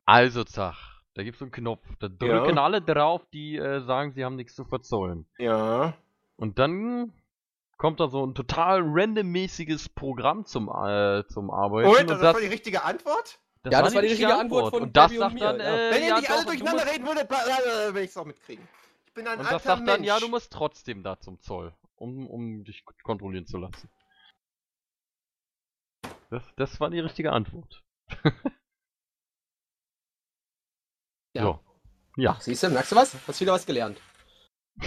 Also, Zach, da gibt's so einen Knopf. Da Ja. drücken alle drauf, die äh, sagen, sie haben nichts zu verzollen. Ja. Und dann kommt da so ein total randommäßiges Programm zum, äh, zum Arbeiten. Moment, und das, war die richtige Antwort? Ja, das war die richtige Antwort von Und das und sagt mir, dann, äh, Wenn ihr ja, nicht alle doch, und du durcheinander reden würdet, äh, will ich's auch mitkriegen. Ich bin ein Und das alter sagt dann, Mensch. ja, du musst trotzdem da zum Zoll, um, um dich kontrollieren zu lassen. Das, das war die richtige Antwort. Ja. So. Ja. Ach, siehst du, merkst du was? Hast wieder was gelernt.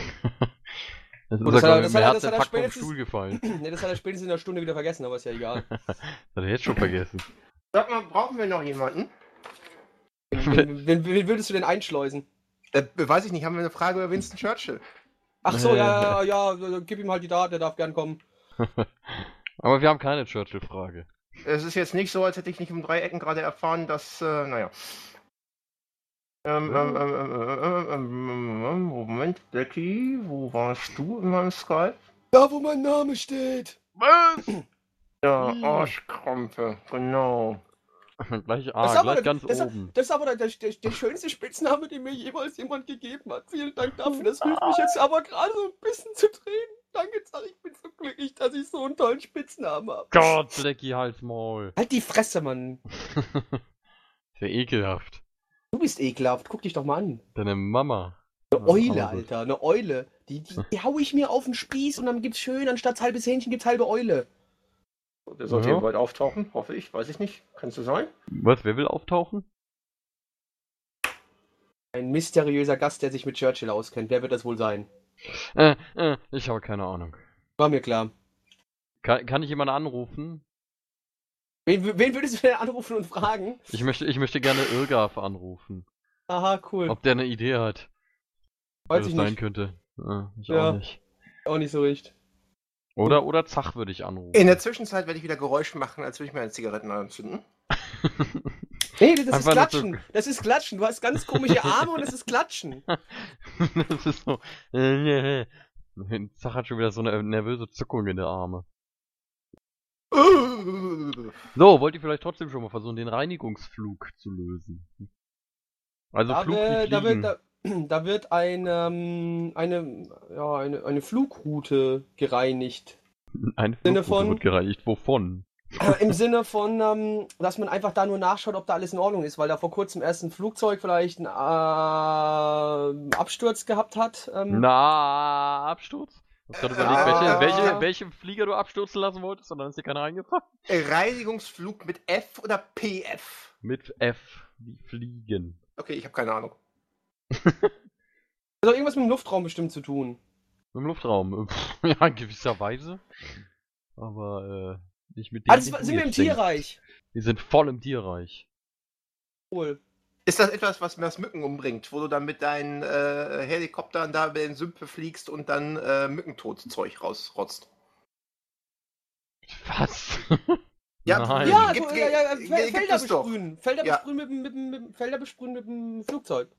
Das ist Gut, das hat er- ich, das hat das hat er spätestens- Stuhl gefallen. ne, das hat er spätestens in einer Stunde wieder vergessen, aber ist ja egal. Das hat er jetzt schon vergessen. Sag mal, brauchen wir noch jemanden? wen, wen, wen würdest du denn einschleusen? Äh, weiß ich nicht, haben wir eine Frage über Winston Churchill? Ach so, ja, ja, ja, ja, gib ihm halt die Daten, der darf gern kommen. Aber wir haben keine Churchill-Frage. Es ist jetzt nicht so, als hätte ich nicht um drei Ecken gerade erfahren, dass, äh, naja. Ähm, ähm, ähm, ähm, ähm, ähm, ähm, Moment, Blackie, wo warst du in meinem Skype? Da, wo mein Name steht. Was? Ja, Hm. Arschkrampe, genau. gleich Das A, ist aber gleich der- ganz das, oben. Das ist aber der, der, der schönste Spitzname, den mir jemals jemand gegeben hat. Vielen Dank dafür. Das hilft mich jetzt aber gerade so ein bisschen zu drehen. Danke, Zach, ich bin so glücklich, dass ich so einen tollen Spitznamen habe. Gott, Blackie, halt's Maul. Halt die Fresse, Mann. Sehr ekelhaft. Du bist ekelhaft. Guck dich doch mal an. Deine Mama. Eine Eule. Alter. Eine Eule. Die, die, die hau ich mir auf den Spieß und dann gibt's schön, anstatt halbes Hähnchen gibt's halbe Eule. Der sollte Ja. hier bald auftauchen, hoffe ich, weiß ich nicht. Kannst du sein? Was, wer will auftauchen? Ein mysteriöser Gast, der sich mit Churchill auskennt. Wer wird das wohl sein? Äh, äh, ich habe keine Ahnung. War mir klar. Kann, kann ich jemanden anrufen? Wen, wen würdest du denn anrufen und fragen? Ich möchte, ich möchte gerne Irgaf anrufen. Aha, cool. Ob der eine Idee hat, Weiß ich das sein nicht. könnte. Äh, ich Ja. auch nicht. Auch nicht so recht. Oder, oder Zach würde ich anrufen. In der Zwischenzeit werde ich wieder Geräusche machen, als würde ich mir eine Zigaretten anzünden. Nee, das ist Einfach nur Klatschen. Das ist Klatschen. Du hast ganz komische Arme und das ist Klatschen. das ist so. Äh, Zach hat schon wieder so eine nervöse Zuckung in der Arme. So, wollt ihr vielleicht trotzdem schon mal versuchen, den Reinigungsflug zu lösen? Also Da, Flug wär- da, da, da wird ein, ähm, eine, ja, eine, eine Flugroute gereinigt. Eine Sinne Flugroute von- wird gereinigt. Wovon? Äh, Im Sinne von, ähm, dass man einfach da nur nachschaut, ob da alles in Ordnung ist, weil da vor kurzem erst ein Flugzeug vielleicht einen äh, Absturz gehabt hat. Ähm, Na, Absturz? Hast gerade überlegt, welche, welche, welche Flieger du abstürzen lassen wolltest, und dann ist dir keiner eingefallen? Reinigungsflug mit F oder PF? Mit F, wie Fliegen. Okay, ich habe keine Ahnung. Das hat irgendwas mit dem Luftraum bestimmt zu tun. Im Luftraum. Pff, ja, in gewisser Weise. Aber, äh, nicht mit dem. Du sind wir im denkst. Tierreich. Wir sind voll im Tierreich. Cool. Ist das etwas, was mir das Mücken umbringt, wo du dann mit deinen äh, Helikoptern da über den Sümpfe fliegst und dann äh, Mückentotzeug rausrotzt? Was? Ja, Nein. Ja, Gibt- so, ja, ja, gibt Felder besprühen. Felder Ja. besprühen mit, dem- mit, dem- mit, dem- Felder besprühen mit dem Flugzeug.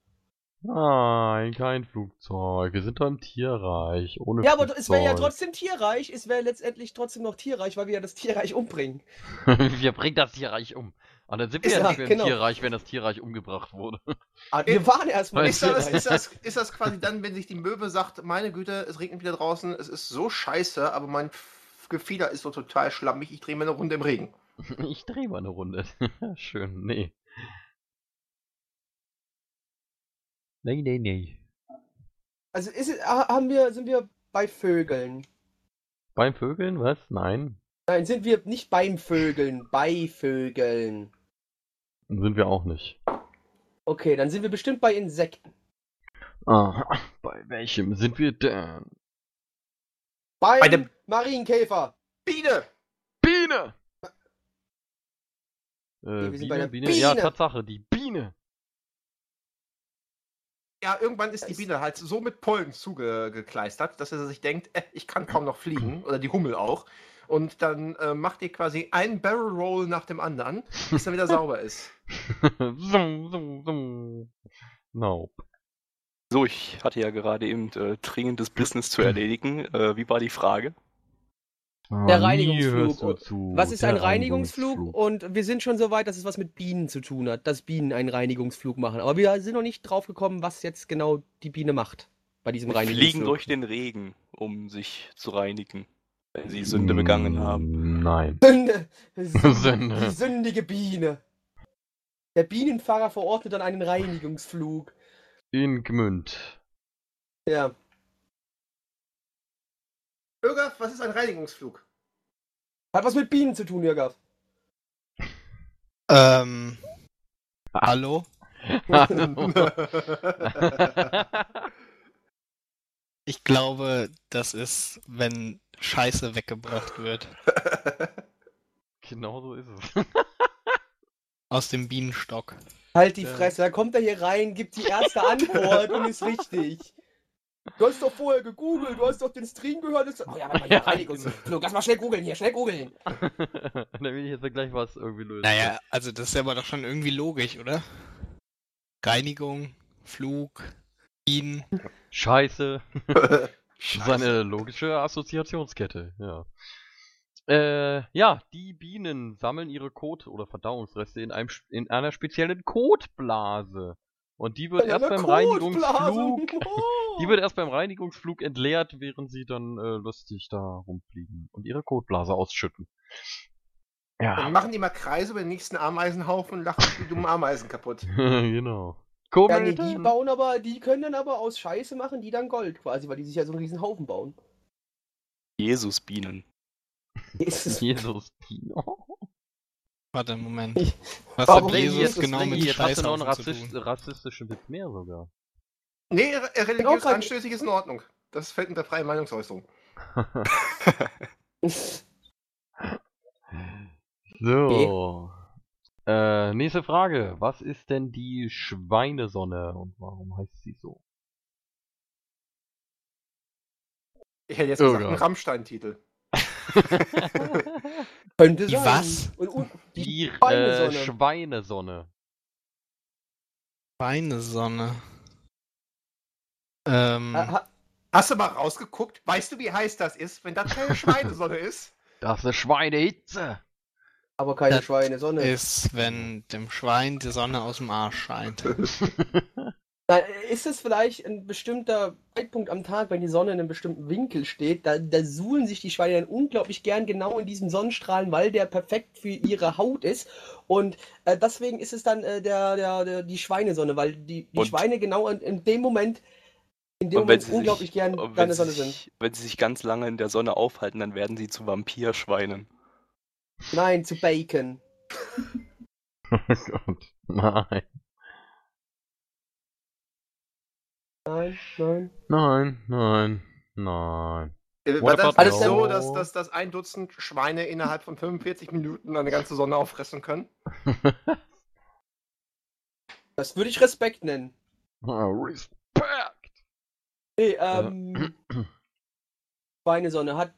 Nein, kein Flugzeug. Wir sind doch im Tierreich. Ohne Ja, aber es wäre ja Flugzeug. trotzdem Tierreich. Es wäre letztendlich trotzdem noch Tierreich, weil wir ja das Tierreich umbringen. wir bringen das Tierreich um. Und dann sind wir Ist ja nicht mehr genau. im Tierreich, wenn das Tierreich umgebracht wurde. Aber wir waren erstmal Ist das, ist, das, ist das quasi dann, wenn sich die Möwe sagt, meine Güte, es regnet wieder draußen, es ist so scheiße, aber mein Gefieder ist so total schlammig, ich drehe mir eine Runde im Regen. Ich drehe mal eine Runde. Schön, nee. Nee, nee, nee. Also ist haben wir, sind wir bei Vögeln? Beim Vögeln, was? Nein. Nein, sind wir nicht beim Vögeln, bei Vögeln. Sind wir auch nicht. Okay, dann sind wir bestimmt bei Insekten. Ah, bei welchem sind wir denn? Beim Bei dem- Marienkäfer. Biene! Biene! Äh, sind Biene, der Biene? Ja, Biene. Tatsache, die Biene. Ja, irgendwann ist die Biene halt so mit Pollen zugekleistert, dass er sich denkt, äh, ich kann kaum noch fliegen, oder die Hummel auch. Und dann äh, macht ihr quasi einen Barrel Roll nach dem anderen, bis er wieder sauber ist. Nope. So, ich hatte ja gerade eben äh, dringendes Business zu erledigen. Äh, wie war die Frage? Ah, Der Reinigungsflug. zu. Was ist ein Reinigungsflug? Und wir sind schon so weit, dass es was mit Bienen zu tun hat, dass Bienen einen Reinigungsflug machen. Aber wir sind noch nicht drauf gekommen, was jetzt genau die Biene macht bei diesem Fliegen Reinigungsflug. durch den Regen, um sich zu reinigen, wenn sie Sünde begangen haben. Mm, Nein. Sünde. Sünde. Sünde. Die sündige Biene. Der Bienenfahrer verordnet dann einen Reinigungsflug. In Gmünd. Ja. Bürger, was ist ein Reinigungsflug? Hat was mit Bienen zu tun, Jörg. Ähm. Ah. Hallo? Ich glaube, das ist, wenn Scheiße weggebracht wird. genau so ist es. Aus dem Bienenstock. Halt die. Fresse, da kommt er hier rein, gibt die erste Antwort und ist richtig. Du hast doch vorher gegoogelt, du hast doch den Stream gehört. Das... Oh ja, warte mal, hier, Ja, Reinigungsflug. Lass mal schnell googeln hier, schnell googeln. Dann will ich jetzt gleich was irgendwie lösen. Naja, also das ist aber doch schon irgendwie logisch, oder? Reinigung, Flug, Bienen. Scheiße. Das ist Scheiße. eine logische Assoziationskette, ja. Äh, ja, die Bienen sammeln ihre Kot- oder Verdauungsreste in, einem, sch- in einer speziellen Kotblase. Und die wird erst beim. Reinigungsflug, die wird erst beim Reinigungsflug entleert, während sie dann äh, lustig da rumfliegen und ihre Kotblase ausschütten. Dann Ja, machen die mal Kreise über den nächsten Ameisenhaufen und lachen die dummen Ameisen kaputt. genau. Ja, nee, die bauen aber, die können dann aber aus Scheiße machen, die dann Gold quasi, weil die sich ja so einen riesen Haufen bauen. Jesusbienen. Jesus. Jesus. Oh. Warte, Moment. Ich- Was Warum hat denn Jesus genau mit Jetzt hast du noch einen Rassist, rassistischen Witz mehr sogar. Nee, re- religiös anstößig ist in Ordnung. Das fällt unter freie Meinungsäußerung. So. Äh, nächste Frage. Was ist denn die Schweinesonne und warum heißt sie so? Ich hätte jetzt Oh gesagt, einen Rammstein-Titel. Könnte Die sein. was? Und, und die, Die äh, Schweinesonne. Schweinesonne. Schweinesonne. Ähm, äh, ha- Hast du mal rausgeguckt? Weißt du, wie heiß das ist, wenn das keine Schweinesonne ist? Das ist eine Schweinehitze. aber keine Das Schweinesonne. ist, wenn dem Schwein die Sonne aus dem Arsch scheint. Da ist es vielleicht ein bestimmter Zeitpunkt am Tag, wenn die Sonne in einem bestimmten Winkel steht, da, da suhlen sich die Schweine dann unglaublich gern genau in diesen Sonnenstrahlen, weil der perfekt für ihre Haut ist. Und äh, deswegen ist es dann äh, der, der, der, die Schweinesonne, weil die, die Und- Schweine genau in, in dem Moment, in dem Moment sie unglaublich sich, gern sie Sonne sind. wenn sie sich ganz lange in der Sonne aufhalten, dann werden sie zu Vampirschweinen. Nein, zu Bacon. Oh Gott. Nein. Nein, nein. Nein, nein, nein. Äh, War das nicht so, dass, dass, dass ein Dutzend Schweine innerhalb von 45 Minuten eine ganze Sonne auffressen können? Das würde ich Respekt nennen. Respekt. Nee, ähm. Schweinesonne hat,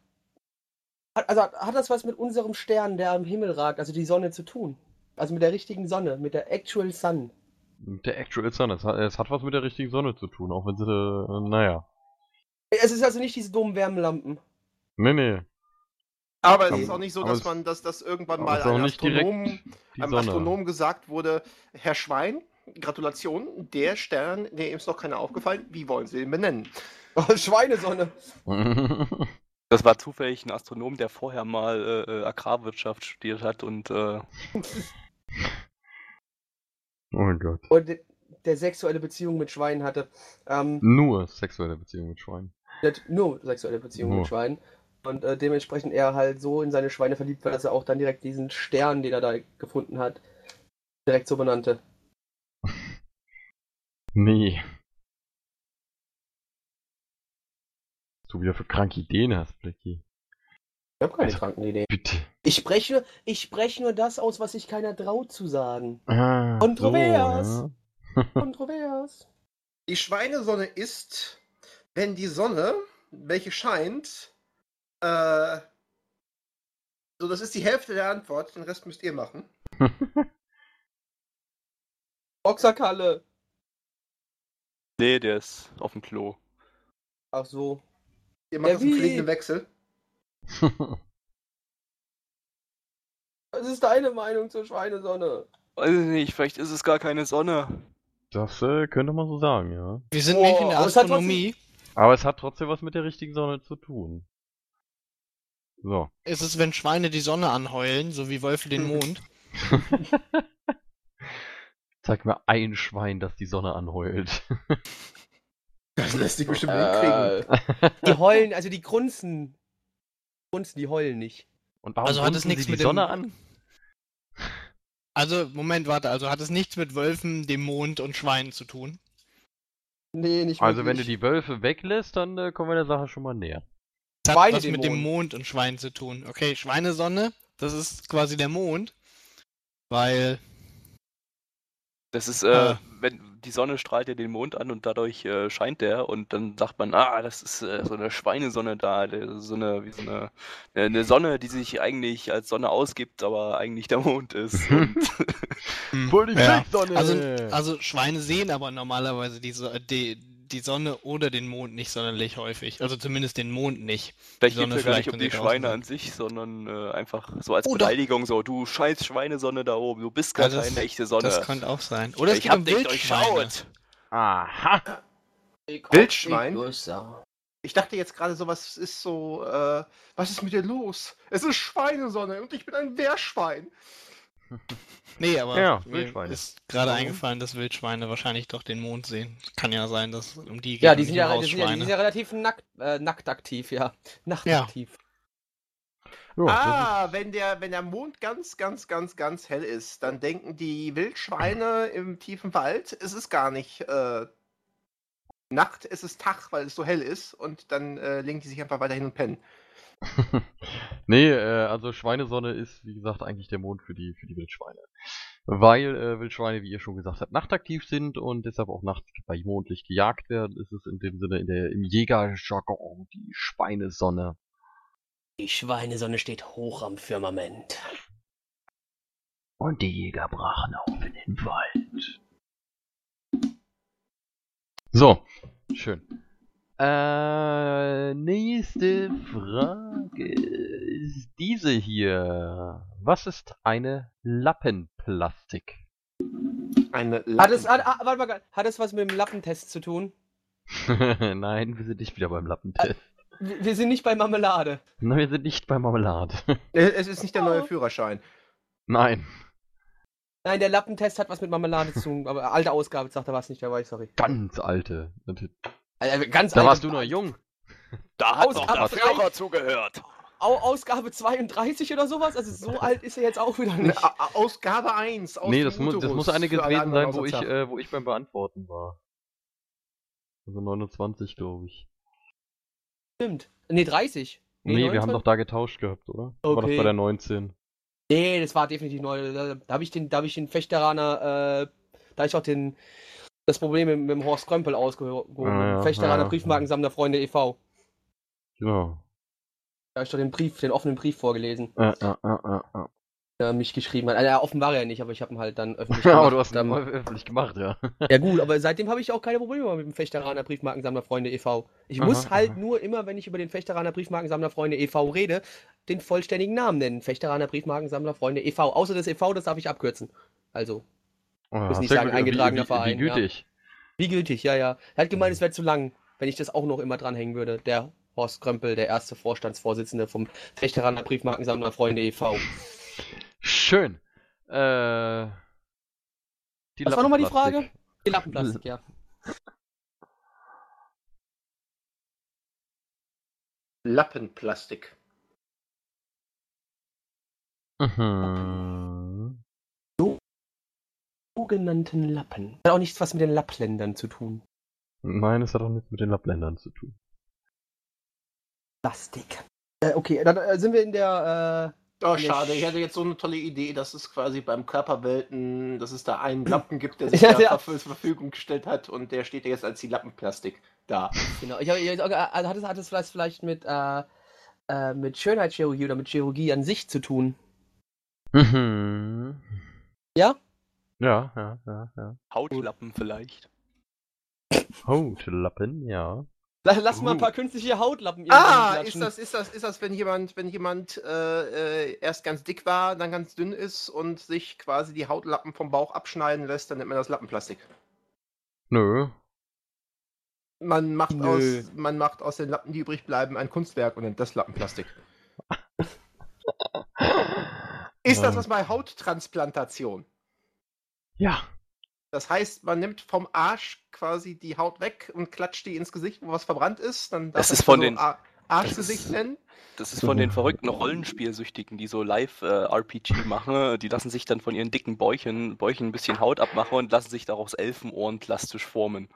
hat. Also hat das was mit unserem Stern, der am Himmel ragt, also die Sonne zu tun? Also mit der richtigen Sonne, mit der Actual Sun. Der Actual Sun, es hat, es hat was mit der richtigen Sonne zu tun, auch wenn sie, äh, naja. Es ist also nicht diese dummen Wärmelampen. Nee, nee. Aber es ist auch nicht so, dass man, dass das irgendwann mal einem Astronomen, einem. Astronomen gesagt wurde, Herr Schwein, Gratulation, der Stern, der ist noch keiner aufgefallen, wie wollen Sie den benennen? Schweinesonne. Das war zufällig ein Astronom, der vorher mal äh, äh, Agrarwirtschaft studiert hat und äh, oh Gott. Und de- der sexuelle Beziehung mit Schweinen hatte. Ähm, Nur sexuelle Beziehung mit Schweinen. nur sexuelle Beziehung Nur. mit Schweinen. Und äh, dementsprechend er halt so in seine Schweine verliebt war, dass er auch dann direkt diesen Stern, den er da gefunden hat, direkt so benannte. Nee. Was du wieder für kranke Ideen hast, Blackie. Ich habe keine Also- kranken Ideen. Bitte. Ich spreche, ich spreche nur das aus, was sich keiner traut zu sagen. Ah, Kontrovers. So, ja. Kontrovers. Die Schweinesonne ist, wenn die Sonne, welche scheint, äh, so, das ist die Hälfte der Antwort, den Rest müsst ihr machen. Boxerkalle. nee, der ist auf dem Klo. Ach so. Ihr macht Ja, das im wie? fliegenden Wechsel. Was ist deine Meinung zur Schweinesonne? Weiß ich nicht, vielleicht ist es gar keine Sonne. das äh, könnte man so sagen, ja. Wir sind Boah, nicht in der aber es hat trotzdem- Astronomie. Aber es hat trotzdem was mit der richtigen Sonne zu tun. So. Ist es, wenn Schweine die Sonne anheulen, so wie Wölfe den Mond? Zeig mir ein Schwein, das die Sonne anheult. Das lässt sich bestimmt hinkriegen. Äh, die heulen, also die grunzen. Grunzen, die heulen nicht. Und warum Also hat es nichts sie die mit dem- Sonne an? Also, Moment, warte, also hat es nichts mit Wölfen, dem Mond und Schweinen zu tun? Nee, nicht Also wenn du die Wölfe weglässt, dann äh, kommen wir der Sache schon mal näher. Es hat Schweine was mit dem Mond. Mond und Schwein zu tun. Okay, Schweinesonne, das ist quasi der Mond, weil Das ist, äh, Ah. wenn die Sonne strahlt ja den Mond an und dadurch äh, scheint der und dann sagt man, ah, das ist äh, so eine Schweinesonne da, der- so eine, wie so eine, äh, eine Sonne, die sich eigentlich als Sonne ausgibt, aber eigentlich der Mond ist. Und Hm, Voll die ja. Also, also Schweine sehen aber normalerweise die, So- die, die Sonne oder den Mond nicht sonderlich häufig. Also zumindest den Mond nicht. vielleicht Sonne geht es ja gar nicht vielleicht, um die Schweine an sich, sondern äh, einfach so als Oh. Beleidigung so, du scheiß Schweinesonne da oben, du bist gar Ja, das- keine echte Sonne. Das könnte auch sein. Oder es ich geht hab um dich durchschaut. Aha. Wildschwein? Ich dachte jetzt gerade so, was ist so, äh, was ist mit dir los? Es ist Schweinesonne und ich bin ein Wehrschwein. Nee, aber Ja, mir Wildschweine. ist gerade Warum? eingefallen, dass Wildschweine wahrscheinlich doch den Mond sehen. Kann ja sein, dass um die geht. Ja, die sind ja, die sind ja, die sind ja relativ nackt, äh, nackt aktiv, ja. Nachtaktiv. Ja, Ah, wenn der, wenn der Mond ganz, ganz, ganz, ganz hell ist, dann denken die Wildschweine im tiefen Wald, es ist gar nicht äh, Nacht, es ist Tag, weil es so hell ist und dann äh, legen die sich einfach weiter hin und pennen. nee, äh, also Schweinesonne ist, wie gesagt, eigentlich der Mond für die, für die Wildschweine. Weil äh, Wildschweine, wie ihr schon gesagt habt, nachtaktiv sind und deshalb auch nachts bei Mondlicht gejagt werden, ist es in dem Sinne in der, im Jägerjargon die Schweinesonne. Die Schweinesonne steht hoch am Firmament. Und die Jäger brachen auf in den Wald. So, schön. Äh, nächste Frage ist diese hier. Was ist eine Lappenplastik? Eine Hat es, Lappen- hat, ah, warte mal, hat es was mit dem Lappentest zu tun? Nein, wir sind nicht wieder beim Lappentest. Wir wir sind nicht bei Marmelade. Nein, wir sind nicht bei Marmelade. Es ist nicht der neue Oh. Führerschein. Nein, Nein, der Lappentest hat was mit Marmelade zu tun, aber alte Ausgabe, sagt er was nicht dabei, sorry. ganz alte. Also, ganz Da alte- warst du noch jung. Da hat Aus- doch der Führer zugehört. Au Ausgabe 32 oder sowas? Also so alt ist er jetzt auch wieder Ne, nicht. Ausgabe 1. Aus nee, das, mu das muss eine gewesen sein, wo ich, äh, wo ich beim Beantworten war. Also 29, glaube ich. Stimmt. Nee, 30. Nee, wir 29? haben doch da getauscht gehabt, oder? War das Okay. bei der 19? Nee, das war definitiv neu. Da, da habe ich den, da habe ich den Fechteraner, äh, da hab ich auch den, das Problem mit, mit dem Horst Krömpel ausgehoben. Ah, ja, Fechteraner ja, Briefmarkensammler Freunde e.V. Genau. Da habe ich doch den Brief, den offenen Brief vorgelesen, äh, äh, äh, äh. der mich geschrieben hat. Also, ja, offen war er ja nicht, aber ich habe ihn halt dann öffentlich Ja, gemacht. aber du hast ihn Dann- öffentlich gemacht, ja. Ja gut, aber seitdem habe ich auch keine Probleme mehr mit dem Fechteraner Briefmarkensammler Freunde e.V. Ich Aha, muss halt aha. nur immer, wenn ich über den Fechteraner Briefmarkensammler Freunde e.V. rede, den vollständigen Namen nennen. Fechteraner Briefmarkensammler Freunde e.V. Außer das e.V., das darf ich abkürzen. Also, Oh, Muss nicht sagen, gut. eingetragener wie, wie, Verein, Wie ja. gütig. wie gültig, ja, ja. Er hat gemeint, es wäre zu lang, wenn ich das auch noch immer dranhängen würde. Der Horst Krömpel, der erste Vorstandsvorsitzende vom Fechteraner Briefmarkensammler Freunde e.V. Schön. Äh. Die Was war nochmal die Lappenplastik. Frage? Die Lappenplastik, ja. Lappenplastik. Mhm. Sogenannten Lappen. Hat auch nichts was mit den Lappländern zu tun. Nein, es hat auch nichts mit den Lappländern zu tun. Plastik. Äh, okay, dann äh, sind wir in der, Oh, Nee, schade. Ich sch- hatte jetzt so eine tolle Idee, dass es quasi beim Körperwelten, dass es da einen Lappen gibt, der sich Ja, da ja. zur Verfügung gestellt hat und der steht ja jetzt als die Lappenplastik da. äh, genau, ich habe ich, hab- also hat es, hat es vielleicht, vielleicht mit, äh, äh, mit Schönheitschirurgie oder mit Chirurgie an sich zu tun. Mhm. Ja? Ja, ja, ja, ja. Hautlappen vielleicht. Hautlappen, ja. La- Lass mal ein paar künstliche Hautlappen irgendwo Ah, ist das, ist das, ist das, wenn jemand, wenn jemand äh, äh, erst ganz dick war, dann ganz dünn ist und sich quasi die Hautlappen vom Bauch abschneiden lässt, dann nennt man das Lappenplastik. Nö. Man macht, Nö. aus, man macht aus den Lappen, die übrig bleiben, ein Kunstwerk und nennt das Lappenplastik. Ist das was bei Hauttransplantation? Ja. Das heißt, man nimmt vom Arsch quasi die Haut weg und klatscht die ins Gesicht, wo was verbrannt ist. Dann darf Das ist von so den- Ar- das Arschgesicht ist- nennen. Das ist von den verrückten Rollenspielsüchtigen, die so Live-RPG machen. Die lassen sich dann von ihren dicken Bäuchen, Bäuchen ein bisschen Haut abmachen und lassen sich daraus Elfenohren plastisch formen.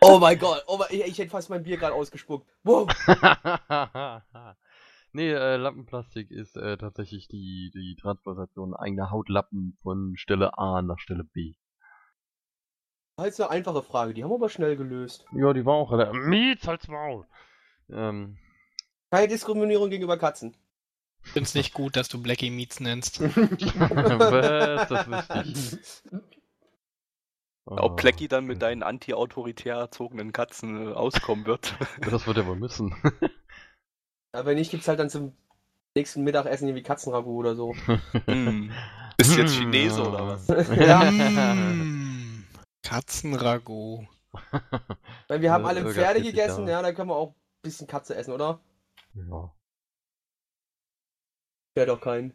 Oh mein Gott, oh mein, ich, ich hätte fast mein Bier gerade ausgespuckt. Wow. nee, äh, Lappenplastik ist äh, tatsächlich die, die Transplantation eigener Hautlappen von Stelle A nach Stelle B. Das ist eine einfache Frage, die haben wir aber schnell gelöst. Ja, die war auch relativ. Mietz als Maul! Ähm, Keine Diskriminierung gegenüber Katzen. Ich find's nicht gut, dass du Blackie Meats nennst. was? Das wüsste ich. Ob Ah, Plecky dann mit deinen anti-autoritär erzogenen Katzen äh, auskommen wird. Das wird er wohl müssen. Aber wenn nicht, gibt's halt dann zum nächsten Mittagessen irgendwie Katzenragout oder so. Bist du jetzt Chinese oder was? Ja. Mm, Katzenragout. Weil wir haben alle Pferde gegessen, ja, dann können wir auch ein bisschen Katze essen, oder? ja, Ja, doch keinen.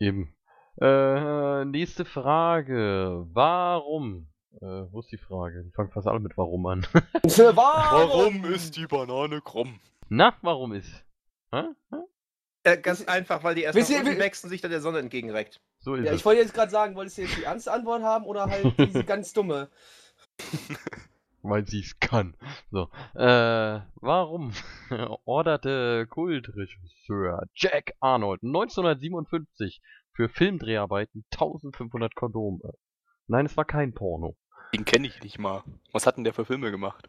eben. Äh, nächste Frage. Warum? Äh, wo ist die Frage? Die fangen fast alle mit Warum an. Warum? die Banane krumm? Na, warum ist? Hä? Hä? Äh, ganz einfach, weil die erst nach unten wie- wächst und sich dann der Sonne entgegenreckt. So ist Ja, es. ich wollte jetzt gerade sagen, wolltest du jetzt die ernste Antwort haben oder halt diese ganz dumme? weil sie es kann. So. Äh, warum orderte Kultregisseur Jack Arnold 1957 für Filmdreharbeiten 1500 Kondome? Nein, es war kein Porno. Den kenne ich nicht mal. Was hat denn der für Filme gemacht?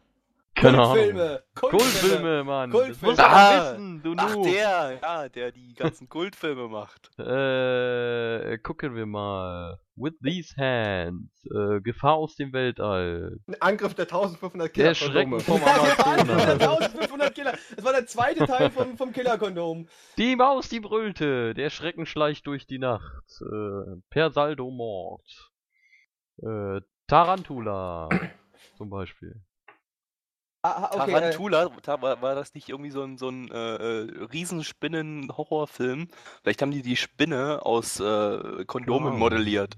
Ahnung. Kultfilme! Kultfilme, Mann. Das Kultfilme. musst du Ah, wissen, du Ach, der, ja, der die ganzen Kultfilme macht. Äh, gucken wir mal. With these hands. Äh, Gefahr aus dem Weltall. Ein Angriff der 1500 Der Killer Schrecken vom Amazonas. 1500 Killer. Das war der zweite Teil vom, vom Killerkondom. Die Maus, die brüllte. Der Schrecken schleicht durch die Nacht. Äh, per Saldo Mord. Äh, Tarantula. zum Beispiel. Ah, ah, okay, äh, Tarantula, ta- war, war das nicht irgendwie so ein, so ein äh, äh, Riesenspinnen-Horrorfilm? Vielleicht haben die die Spinne aus äh, Kondomen Genau. modelliert.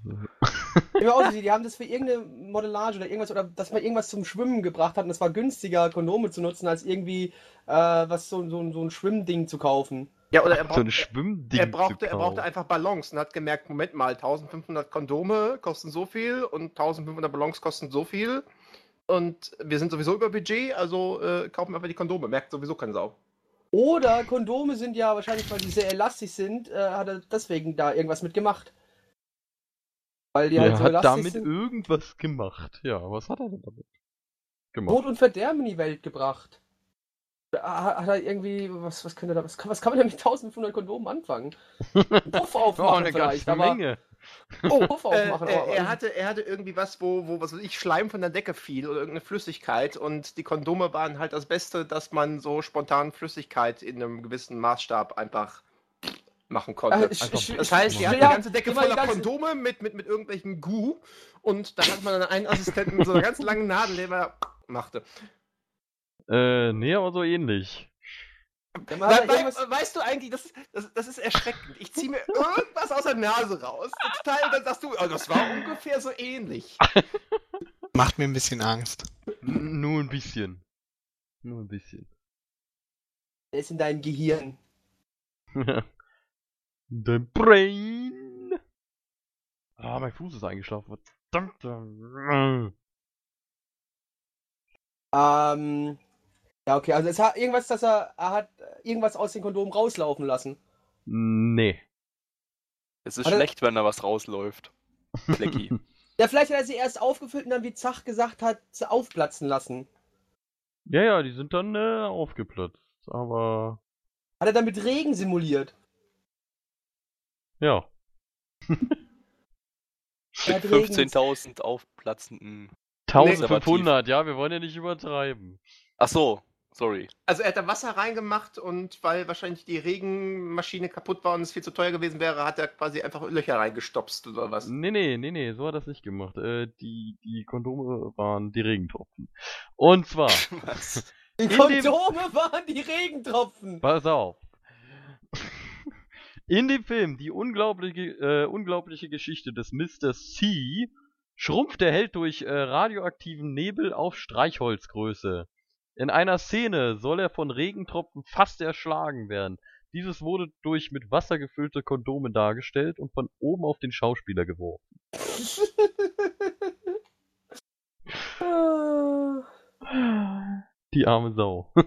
Aussieht, die haben das für irgendeine Modellage oder irgendwas, oder dass man irgendwas zum Schwimmen gebracht hat und es war günstiger, Kondome zu nutzen, als irgendwie äh, was so, so, so ein Schwimmding zu kaufen. Ja, oder er, So ein Schwimmding er, brauchte, er brauchte einfach Ballons und hat gemerkt, Moment mal, 1500 Kondome kosten so viel und 1500 Ballons kosten so viel. Und wir sind sowieso über Budget, also äh, kaufen wir einfach die Kondome. Merkt sowieso keine Sau. Oder Kondome sind ja wahrscheinlich, weil die sehr elastisch sind, äh, hat er deswegen da irgendwas mitgemacht. Weil die Er halt so hat elastisch damit sind. irgendwas gemacht. Ja, was hat er denn damit gemacht? Tod und Verderben in die Welt gebracht. Da Hat er irgendwie, was, was, könnte da, was, kann, was kann man denn mit 1500 Kondomen anfangen? Puff Oh, aufmachen eine vielleicht, ganze aber... Menge. Oh, Äh, aufmachen, äh, er, hatte, er hatte irgendwie was, wo, wo was weiß ich, Schleim von der Decke fiel oder irgendeine Flüssigkeit und die Kondome waren halt das Beste, dass man so spontan Flüssigkeit in einem gewissen Maßstab einfach machen konnte. Äh, sch- sch- Das heißt, die ja, hat die ganze Decke voller ganzen- Kondome mit, mit, mit irgendwelchen Goo und da hat man dann einen Assistenten mit so einer ganz langen Nadel, der immer machte. Äh, nee, aber so ähnlich. Dann hat er We we irgendwas- weißt du eigentlich, das, ist- das, das ist erschreckend. Ich ziehe mir irgendwas aus der Nase raus. Total, dann sagst du, oh, das war ungefähr so ähnlich. Macht mir ein bisschen Angst. N nur ein bisschen. Nur ein bisschen. Der ist in deinem Gehirn. Dein Brain. Ah, mein Fuß ist eingeschlafen. Verdammt. Ähm, ja, okay, also es hat irgendwas, dass er, er hat irgendwas aus den Kondomen rauslaufen lassen. Nee. Es ist Hat er- schlecht, wenn da was rausläuft. Plecky. Ja, vielleicht hat er sie erst aufgefüllt und dann, wie Zach gesagt hat, sie aufplatzen lassen. Ja, ja, die sind dann äh, aufgeplatzt. Aber Hat er dann mit Regen simuliert? ja. Er Mit hat Regen- 15.000 aufplatzenden. 1500, ja, wir wollen ja nicht übertreiben. Ach so, sorry. Also er hat da Wasser reingemacht und weil wahrscheinlich die Regenmaschine kaputt war und es viel zu teuer gewesen wäre, hat er quasi einfach Löcher reingestopst oder was. Nee, nee, nee, nee, so hat er das nicht gemacht. Äh, die, die Kondome waren die Regentropfen. Und zwar, Was? Die In dem- Kondome waren die Regentropfen. pass auf. In dem Film Die unglaubliche, äh, unglaubliche Geschichte des Mr. C schrumpft der Held durch äh, radioaktiven Nebel auf Streichholzgröße. In einer Szene soll er von Regentropfen fast erschlagen werden. Dieses wurde durch mit Wasser gefüllte Kondome dargestellt und von oben auf den Schauspieler geworfen. Die arme Sau.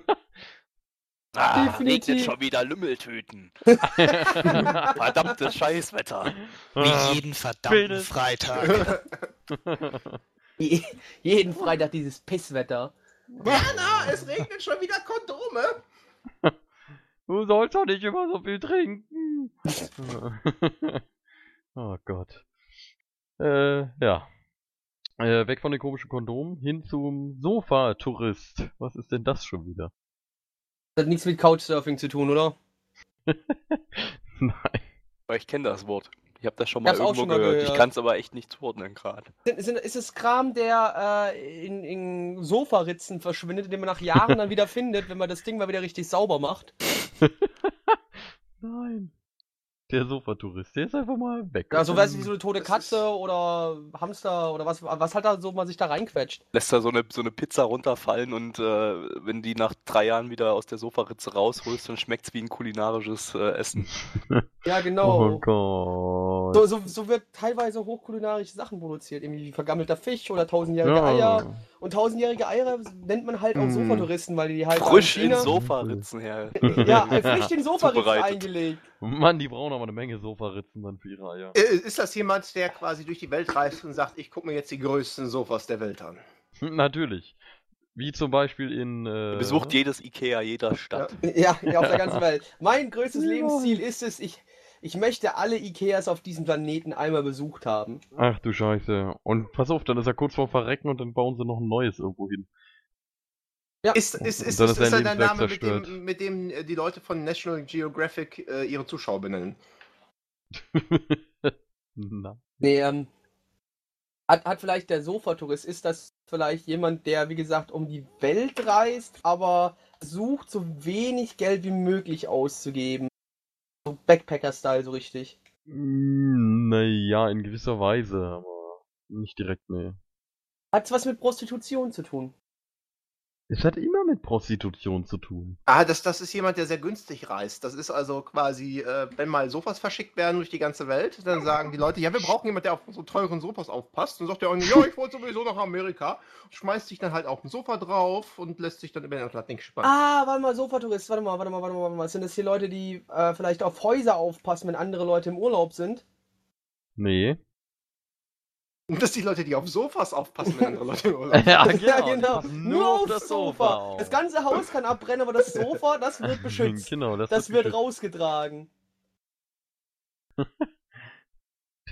Ah, Definitiv. regnet schon wieder Lümmeltüten. Verdammtes Scheißwetter. Wie jeden verdammten. Freitag. Je- Jeden Freitag dieses Pisswetter. Werner, es regnet schon wieder Kondome. Du sollst doch nicht immer so viel trinken. oh Gott. Äh, ja. Äh, weg von den komischen Kondomen hin zum Sofa-Tourist. Was ist denn das schon wieder? Das hat nichts mit Couchsurfing zu tun, oder? Nein. Weil ich kenne das Wort. Ich habe das schon mal irgendwo schon mal gehört. Ich gehört. kann es aber echt nicht zuordnen gerade. Ist es Kram, der äh, in, in Sofaritzen verschwindet, den man nach Jahren dann wieder findet, wenn man das Ding mal wieder richtig sauber macht? Nein. Der Sofa-Tourist, der ist einfach mal weg. Ja, so weiß wie so eine tote Katze oder Hamster oder was, was halt da so man sich da reinquetscht. Lässt da so eine, so eine Pizza runterfallen und äh, wenn die nach drei Jahren wieder aus der Sofaritze rausholst, dann schmeckt es wie ein kulinarisches äh, Essen. Ja, Oh genau. Gott. So, so, so wird teilweise hochkulinarische Sachen produziert, irgendwie wie vergammelter Fisch oder tausendjährige Eier. Ja. Und tausendjährige Eier nennt man halt auch Mm. Sofatouristen, weil die halt Frisch in Sofaritzen her. ja, äh, frisch in Sofaritzen eingelegt. Mann, die brauchen aber eine Menge Sofaritzen dann für ihre Eier. Äh, Ist das jemand, der quasi durch die Welt reist und sagt, ich gucke mir jetzt die größten Sofas der Welt an? Natürlich. Wie zum Beispiel in. Äh, Besucht jedes Ikea jeder Stadt. Ja, ja, auf der ganzen Welt. Mein größtes Ja. Lebensziel ist es, ich, ich möchte alle Ikeas auf diesem Planeten einmal besucht haben. Ach du Scheiße. Und pass auf, dann ist er kurz vor Verrecken und dann bauen sie noch ein neues irgendwo hin. Ja. Ist, ist, ist, ist, ist sein ist dann der Name, mit dem, mit dem äh, die Leute von National Geographic äh, ihre Zuschauer benennen? Na. Nee, ähm, hat, hat vielleicht der Sofatourist, ist das vielleicht jemand, der, wie gesagt, um die Welt reist, aber sucht, so wenig Geld wie möglich auszugeben. So Backpacker-Style, so richtig. Naja, in gewisser Weise, aber nicht direkt, nee. Hat's was mit Prostitution zu tun? Es hat immer mit Prostitution zu tun. Ah, das, das ist jemand, der sehr günstig reist. Das ist also quasi, äh, wenn mal Sofas verschickt werden durch die ganze Welt, dann sagen die Leute, ja, wir brauchen jemanden, der auf so teuren Sofas aufpasst. Und sagt der eine, ja, ich wollte sowieso nach Amerika. Schmeißt sich dann halt auf ein Sofa drauf und lässt sich dann über den Atlantik spannen. Ah, warte mal, Sofatourist, warte mal, warte mal, warte mal, warte mal. Sind das hier Leute, die äh, vielleicht auf Häuser aufpassen, wenn andere Leute im Urlaub sind? Nee. Und das sind die Leute, die auf Sofas aufpassen, wenn andere Leute im Urlaub ja, Ja, genau. genau. die passen Nur auf das Sofa. auf. Das ganze Haus kann abbrennen, aber das Sofa, das wird beschützt. Genau, das, Das wird beschützt. rausgetragen.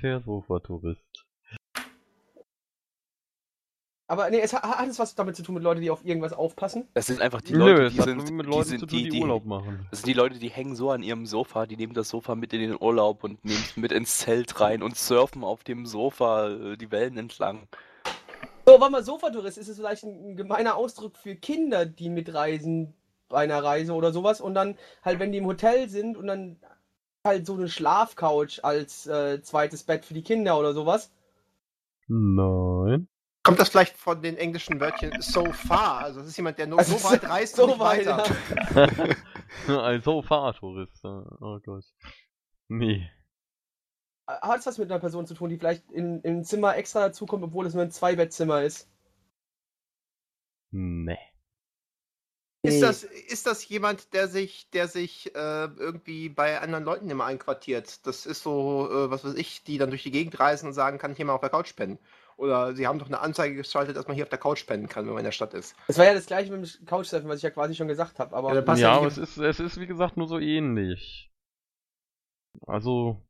Der Sofa-Tourist. Aber nee, es hat, hat es was damit zu tun mit Leuten, die auf irgendwas aufpassen? Das sind einfach die Nö, Leute, es die sind, mit die Leuten sind zu tun, die, die, die Urlaub machen. Das sind die Leute, die hängen so an ihrem Sofa, die nehmen das Sofa mit in den Urlaub und nehmen es mit ins Zelt rein und surfen auf dem Sofa äh, die Wellen entlang. So, warte mal, Sofatourist, ist es vielleicht ein, ein gemeiner Ausdruck für Kinder, die mitreisen bei einer Reise oder sowas und dann halt, wenn die im Hotel sind und dann halt so eine Schlafcouch als äh, zweites Bett für die Kinder oder sowas. Nein. Kommt das vielleicht von den englischen Wörtchen so far? Also das ist jemand, der nur Also so weit reist so und nicht weit, weiter. Ein Sofa-Tourist. Oh Gott. Nee. Hat es was mit einer Person zu tun, die vielleicht in, ein Zimmer extra dazukommt, obwohl es nur ein Zwei-Bett-Zimmer ist? Nee. Ist Nee. das, ist das jemand, der sich, der sich äh, irgendwie bei anderen Leuten immer einquartiert? Das ist so, äh, was weiß ich, die dann durch die Gegend reisen und sagen, kann ich hier mal auf der Couch pennen? Oder sie haben doch eine Anzeige geschaltet, dass man hier auf der Couch pennen kann, wenn man in der Stadt ist. Das war ja das gleiche mit dem Couchsurfen, was ich ja quasi schon gesagt habe. Aber Ja, ja, ja aber es ist, es ist wie gesagt nur so ähnlich. Also,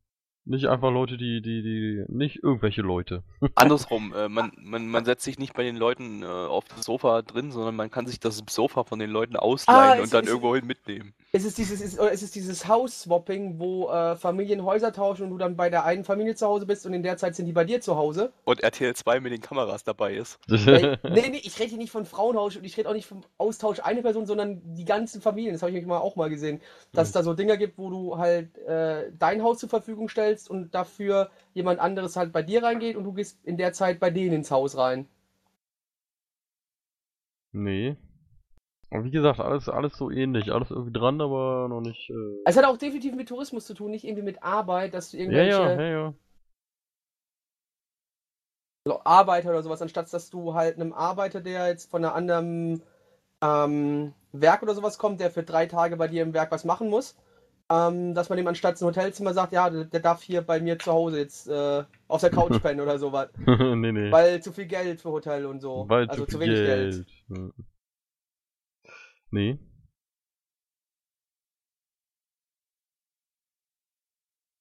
nicht einfach Leute, die, die, die, nicht irgendwelche Leute. Andersrum, äh, man, man, man setzt sich nicht bei den Leuten äh, auf das Sofa drin, sondern man kann sich das Sofa von den Leuten ausleihen Ah, und dann ist- irgendwohin mitnehmen. Es ist dieses, es ist dieses House-Swapping, wo äh, Familien Häuser tauschen und du dann bei der einen Familie zu Hause bist und in der Zeit sind die bei dir zu Hause. Und RTL 2 mit den Kameras dabei ist. Äh, nee, nee, ich rede hier nicht von Frauentausch und ich rede auch nicht vom Austausch eine Person, sondern die ganzen Familien. Das habe ich nämlich mal auch mal gesehen. Dass es da so Dinger gibt, wo du halt äh, dein Haus zur Verfügung stellst und dafür jemand anderes halt bei dir reingeht und du gehst in der Zeit bei denen ins Haus rein. nee. Aber wie gesagt, alles, alles so ähnlich. Alles irgendwie dran, aber noch nicht. Äh... Es hat auch definitiv mit Tourismus zu tun, nicht irgendwie mit Arbeit, dass du irgendwelche ja, ja, ja. Arbeiter oder sowas, anstatt dass du halt einem Arbeiter, der jetzt von einem anderen ähm, Werk oder sowas kommt, der für drei Tage bei dir im Werk was machen muss, Ähm, dass man dem anstatt ein Hotelzimmer sagt, ja, der, der darf hier bei mir zu Hause jetzt äh, auf der Couch pennen oder sowas. nee, nee. Weil zu viel Geld für Hotel und so. Weil also zu zu wenig Geld. Geld. Nee.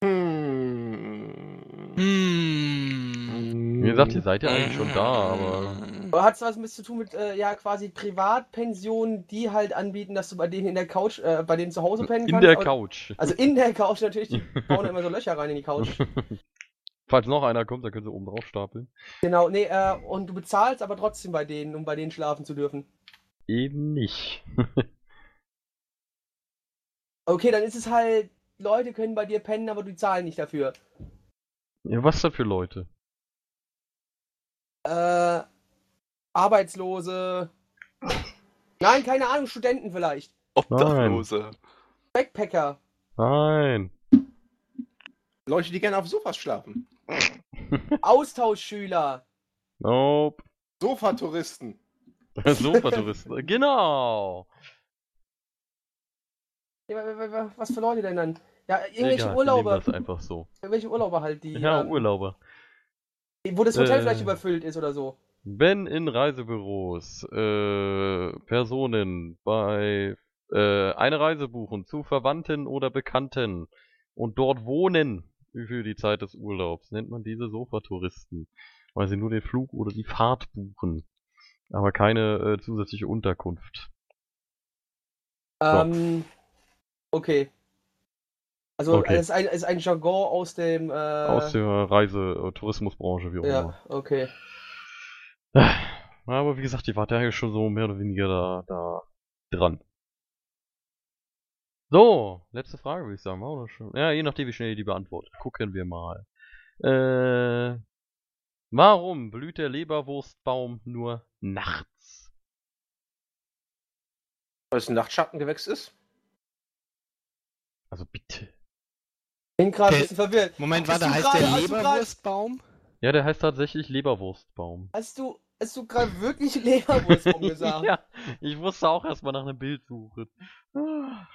Hm. Hm. Wie gesagt, ihr seid ja eigentlich schon da, aber. Hat es was mit zu tun mit, äh, ja, quasi Privatpensionen, die halt anbieten, dass du bei denen in der Couch, äh, bei denen zu Hause pennen In kannst? der Und- Couch. Also in der Couch natürlich, die bauen immer so Löcher rein in die Couch. Falls noch einer kommt, dann können sie oben drauf stapeln. Genau, nee, äh, und du bezahlst aber trotzdem bei denen, um bei denen schlafen zu dürfen. Eben nicht. Okay, dann ist es halt, Leute können bei dir pennen, aber die zahlen nicht dafür. ja, was da für Leute? Äh, Arbeitslose. Nein, keine Ahnung, Studenten vielleicht. Obdachlose. Backpacker. Nein. Leute, die gerne auf Sofas schlafen. Austauschschüler. Nope. Sofatouristen. Sofa-Touristen. genau. Ja, Was für Leute denn dann? Ja, irgendwelche Egal, Urlauber. das einfach so. Irgendwelche Urlauber halt, die. Ja, ähm, Urlauber. Wo das Hotel Äh. vielleicht überfüllt ist oder so. Wenn in Reisebüros äh, Personen bei äh, eine Reise buchen zu Verwandten oder Bekannten und dort wohnen für die Zeit des Urlaubs, nennt man diese Sofatouristen, weil sie nur den Flug oder die Fahrt buchen, aber keine äh, zusätzliche Unterkunft. Ähm, okay. Also Okay. es ist ein, ist ein Jargon aus dem. Äh, Aus der Reise- äh, Tourismusbranche, wie auch immer. ja, okay. Aber wie gesagt, die war ja schon so mehr oder weniger da, da dran. So, letzte Frage würde ich sagen. Das schon. Ja, je nachdem, wie schnell ihr die beantwortet. Gucken wir mal. Äh, warum blüht der Leberwurstbaum nur nachts? Weil es ein Nachtschattengewächs ist. Also bitte. Bin gerade ein bisschen verwirrt. Moment, warte, heißt gerade- der Leberwurstbaum? Ja, der heißt tatsächlich Leberwurstbaum. Hast du, hast du gerade wirklich Leberwurst umgesagt? ja, ich musste auch erstmal nach einem Bild suchen. Das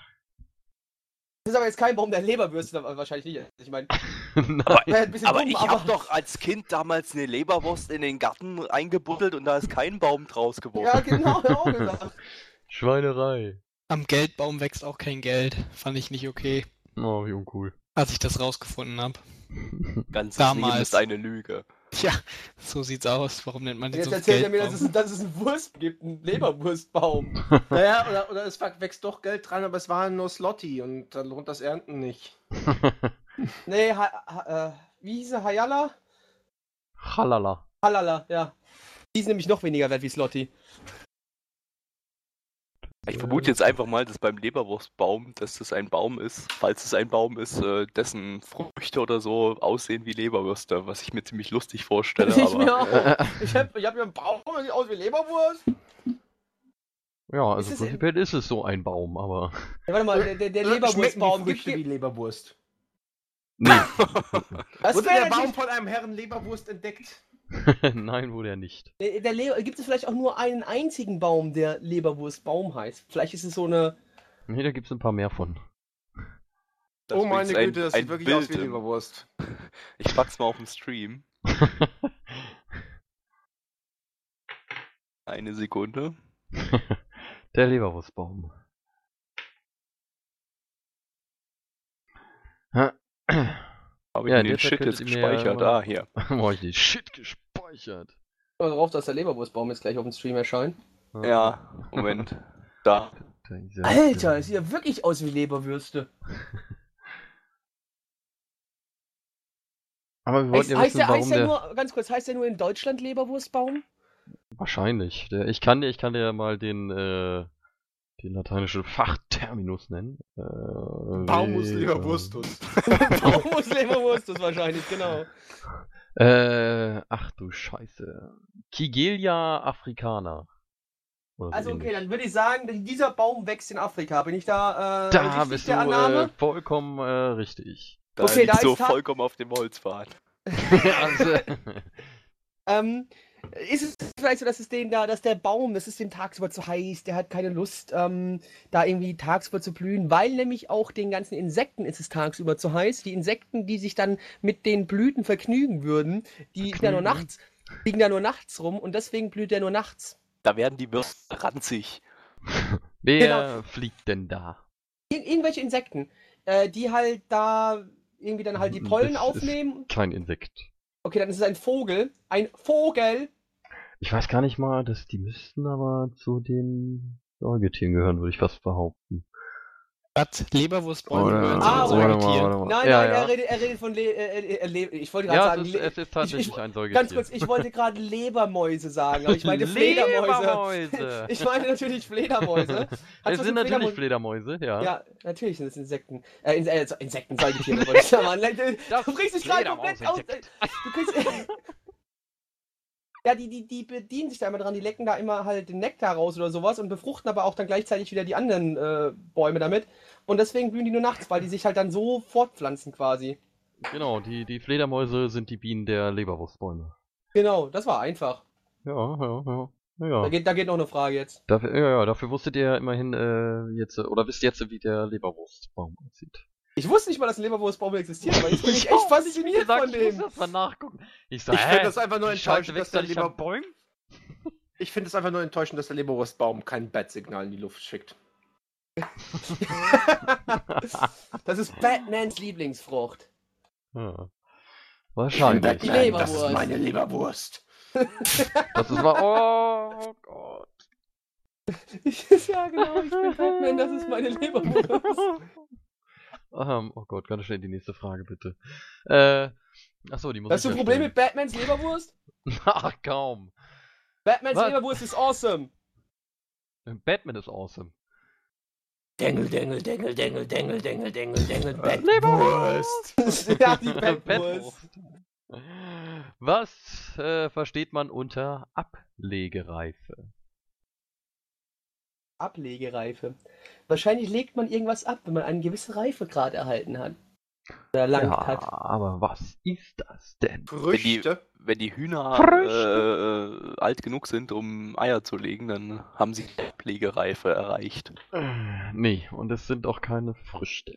ist aber jetzt kein Baum der Leberwürste, aber wahrscheinlich nicht. Ich meine, Bisschen Aber dumm, ich hab doch als Kind damals eine Leberwurst in den Garten eingebuddelt und da ist kein Baum draus geworden. Ja, genau, auch gesagt. Schweinerei. Am Geldbaum wächst auch kein Geld. Fand ich nicht okay, Oh, wie uncool. als ich das rausgefunden habe. Ganzes Damals. Leben ist eine Lüge. Tja, so sieht's aus. Warum nennt man den Jetzt so erzählt er mir, dass Geldbaum? es, dass es einen Wurst gibt, einen Leberwurstbaum. Naja, oder, oder es wächst doch Geld dran, aber es waren nur Slotti und dann lohnt das Ernten nicht. Nee, ha, ha, äh, wie hieß er? Hayala? Halala. Halala, ja. Die ist nämlich noch weniger wert wie Slotty. Ich vermute jetzt einfach mal, dass beim Leberwurstbaum, dass das ein Baum ist, falls es ein Baum ist, äh, dessen Früchte oder so aussehen wie Leberwürste, was ich mir ziemlich lustig vorstelle. ich aber mir auch. Ich hab, ich hab hier einen Baum, der sieht aus wie Leberwurst. Ja, also Ist prinzipiell ist es so ein Baum, aber. Ja, warte mal, der, der, die Leberwurstbaum gibt wie. Leberwurst. Nee. Das Wurde wäre der Baum von einem Herrn Leberwurst entdeckt? Nein, wurde er nicht. Der, der gibt es vielleicht auch nur einen einzigen Baum, der Leberwurstbaum heißt. Vielleicht ist es so eine. Nee, da gibt's ein paar mehr von. das oh meine ein- Güte, das ein sieht wirklich aus wie Bild Leberwurst. Ich pack's mal auf dem Stream. Eine Sekunde. Der Leberwurstbaum. Habe ich Ja, in den Shit jetzt gespeichert? Ah, hier. Boah, ich den Shit gespeichert. Darauf, dass der Leberwurstbaum jetzt gleich auf dem Stream erscheint. Ja, Moment. Da. Alter, es sieht ja wirklich aus wie Leberwürste. Aber wir wollten Heißt, ja heißt, wissen, der, warum heißt der der... nur, ganz kurz, heißt der nur in Deutschland Leberwurstbaum? Wahrscheinlich. Der, ich kann dir, ich kann dir ja mal den, äh, den lateinischen Fachterminus nennen. Äh, Baumus Le- Leberwurstus. Baumus Leberwurstus wahrscheinlich, genau. Äh, ach du Scheiße. Kigelia africana. So Also okay, ähnlich. dann würde ich sagen, dieser Baum wächst in Afrika. Bin ich da, äh, Da richtig bist du der äh, Annahme? vollkommen äh, richtig. Da Okay, da so vollkommen auf dem Holzpfad. also, Ähm, ist es vielleicht so, dass es den da, dass der Baum, das ist dem tagsüber zu heiß, der hat keine Lust, ähm, da irgendwie tagsüber zu blühen, weil nämlich auch den ganzen Insekten ist es tagsüber zu heiß. Die Insekten, die sich dann mit den Blüten vergnügen würden, die sind ja nur Vergnügen? nachts, liegen ja nur nachts rum und deswegen blüht der nur nachts. Da werden die Würste ranzig. Wer Genau. fliegt denn da? Ir irgendwelche Insekten, äh, die halt da irgendwie dann halt die Das Pollen ist- aufnehmen. Kein Insekt. Okay, dann ist es ein Vogel. Ein Vogel! Ich weiß gar nicht mal, dass die müssten aber zu den Säugetieren gehören, würde ich fast behaupten. Was? Leberwurstbäume Oder- gehören Ah, zu den Säugetieren. Nein, Ja, nein, ja. Er, redet, er redet von Le äh, äh, äh, Le ich wollte gerade Ja, sagen, es ist, Le es ist tatsächlich ich- ein Säugetier. ganz kurz, ich wollte gerade Lebermäuse sagen, aber ich meine Fledermäuse. Lebermäuse. Ich meine natürlich Fledermäuse. Es sind natürlich Fledermäuse, ja. Ja, natürlich sind es Insekten. Äh, In äh, Insekten, Säugetiere, wollte ich sagen. Du, bringst dich gerade komplett aus. Fledermausinsekt. Du kriegst, ja, die, die, die bedienen sich da immer dran, die lecken da immer halt den Nektar raus oder sowas und befruchten aber auch dann gleichzeitig wieder die anderen äh, Bäume damit. Und deswegen blühen die nur nachts, weil die sich halt dann so fortpflanzen quasi. Genau, die, die Fledermäuse sind die Bienen der Leberwurstbäume. Genau, das war einfach. Ja, ja, ja. Da Ja, geht, da geht noch eine Frage jetzt. dafür, ja, ja, dafür wusstet ihr immerhin äh, jetzt, oder wisst jetzt, wie der Leberwurstbaum aussieht. Ich wusste nicht mal, dass ein Leberwurstbaum existiert, aber jetzt bin ich echt fasziniert von Ich muss dem. das mal nachgucken. Ich sag, Ich finde das einfach nur enttäuschend, dass der doch nicht an Leber Bäumen. Ich finde es einfach nur enttäuschend, dass der Leberwurstbaum kein Bat-Signal in die Luft schickt. Das ist Batmans Lieblingsfrucht. Ja. Wahrscheinlich. Die Leberwurst. das ist meine Leberwurst. Das ist mal. Oh Gott. ja, genau, ich bin Batman, das ist meine Leberwurst. Ähm, oh Gott, ganz schnell die nächste Frage, bitte. Äh, achso, die muss Hast du ich ein ja Problem mit Batmans Leberwurst? Ach, kaum. Batmans Was? Leberwurst ist awesome. Batman ist awesome. Dengel, Dengel, Dengel, Dengel, Dengel, Dengel, Dengel, Dengel, Äh, Leberwurst. ja, die Batwurst. Was äh, versteht man unter Ablegereife? Ablegereife. Wahrscheinlich legt man irgendwas ab, wenn man einen gewissen Reifegrad erhalten hat. Oder Ja, hat. aber was ist das denn? Früchte. Wenn die Hühner Früchte. äh, alt genug sind, um Eier zu legen, dann haben sie die Ablegereife erreicht. Äh, nee, und es sind auch keine Früchte.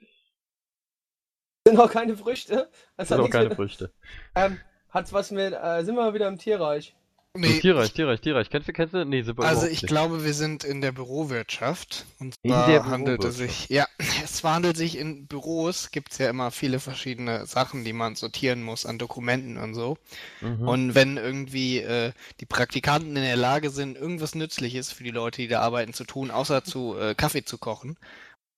Sind auch keine Früchte. Das Es sind auch keine mit, Früchte. ähm, hat's was mit, äh, sind wir wieder im Tierreich? Nee, Tierreich, Tierreich, Tierreich. Kennst du, kennst du? Nee, wir Also ich nicht. glaube, wir sind in der Bürowirtschaft. Und der handelt es sich, ja, es handelt sich in Büros, gibt es ja immer viele verschiedene Sachen, die man sortieren muss an Dokumenten und so. Mhm. Und wenn irgendwie äh, die Praktikanten in der Lage sind, irgendwas Nützliches für die Leute, die da arbeiten, zu tun, außer zu äh, Kaffee zu kochen,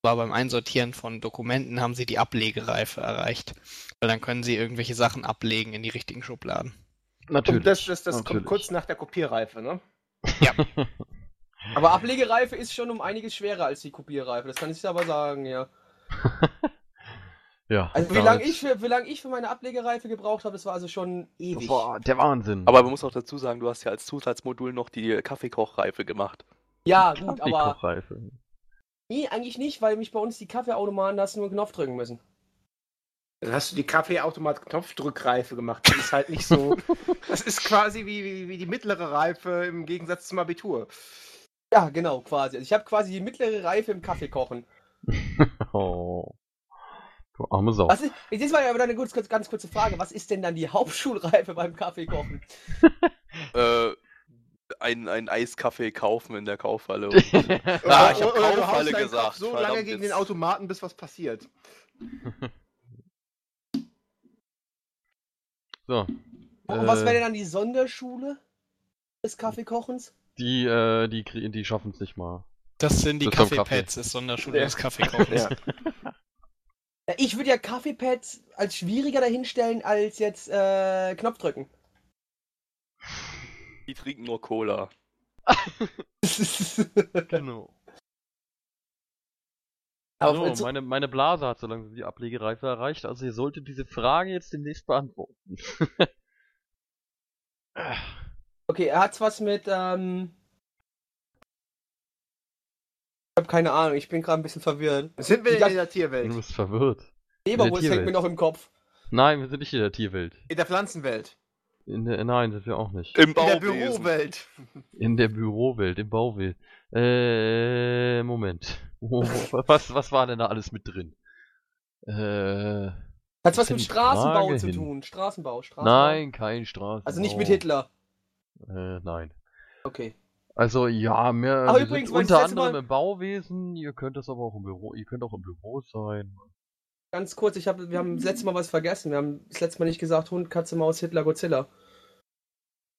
war beim Einsortieren von Dokumenten haben sie die Ablegereife erreicht. Weil dann können sie irgendwelche Sachen ablegen in die richtigen Schubladen. Natürlich. Und das, das, das kommt natürlich. kurz nach der Kopierreife, ne? Aber Ablegereife ist schon um einiges schwerer als die Kopierreife, das kann ich dir aber sagen, ja. ja. Also wie lange ich, für- wie lang ich für meine Ablegereife gebraucht habe, das war also schon ewig. Boah, der Wahnsinn. Aber man muss auch dazu sagen, du hast ja als Zusatzmodul noch die Kaffeekochreife gemacht. Ja, gut, Die aber Kochreife. nee, eigentlich nicht, weil mich bei uns die Kaffeeautomaten hast du nur einen Knopf drücken müssen. Dann hast du die Kaffeeautomat-Knopfdrückreife gemacht. Das ist halt nicht so. das ist quasi wie, wie, wie die mittlere Reife im Gegensatz zum Abitur. Ja, genau, quasi. Also ich habe quasi die mittlere Reife im Kaffeekochen. oh. Du arme Sau. Was ist, jetzt mal aber eine ganz, ganz, kurze Frage. Was ist denn dann die Hauptschulreife beim Kaffeekochen? Äh, ein, ein Eiskaffee kaufen in der Kaufhalle. Oder, Ah, ich hab oder du Kaufhalle gesagt, so lange gegen jetzt- den Automaten, bis was passiert. So. Und was Äh, wäre denn dann die Sonderschule des Kaffeekochens? Die, äh, die, die schaffen es nicht mal. Das sind die ist Kaffeepads, das Sonderschule Ja. des Kaffeekochens. Ja. Ja, ich würde ja Kaffeepads als schwieriger dahinstellen als jetzt äh, Knopfdrücken. Die trinken nur Cola. Genau. Aber so, so- meine, meine Blase hat so langsam die Ablegereife erreicht, also ihr solltet diese Frage jetzt demnächst beantworten. okay, er hat's was mit, ähm. Ich habe keine Ahnung, ich bin gerade ein bisschen verwirrt. Sind wir ganze- in der du Tierwelt? bist verwirrt. Leberwurst hängt mir noch im Kopf. Nein, wir sind nicht in der Tierwelt. In der Pflanzenwelt? In der, nein, sind wir auch nicht. Im In der Bauwesen. Bürowelt. In der Bürowelt, im Bauwelt. Äh, Moment. Was, was war denn da alles mit drin? Äh, Hat's was mit Straßenbau Frage zu hin? tun? Straßenbau, Straßenbau. nein, kein Straßen. Also nicht mit Hitler. Äh, nein. Okay. Also ja, mehr Aber übrigens, unter anderem im Bauwesen, ihr könnt das aber auch im Büro, ihr könnt auch im Büro sein. Ganz kurz, ich hab, wir haben das letzte Mal was vergessen. Wir haben das letzte Mal nicht gesagt Hund, Katze, Maus, Hitler, Godzilla.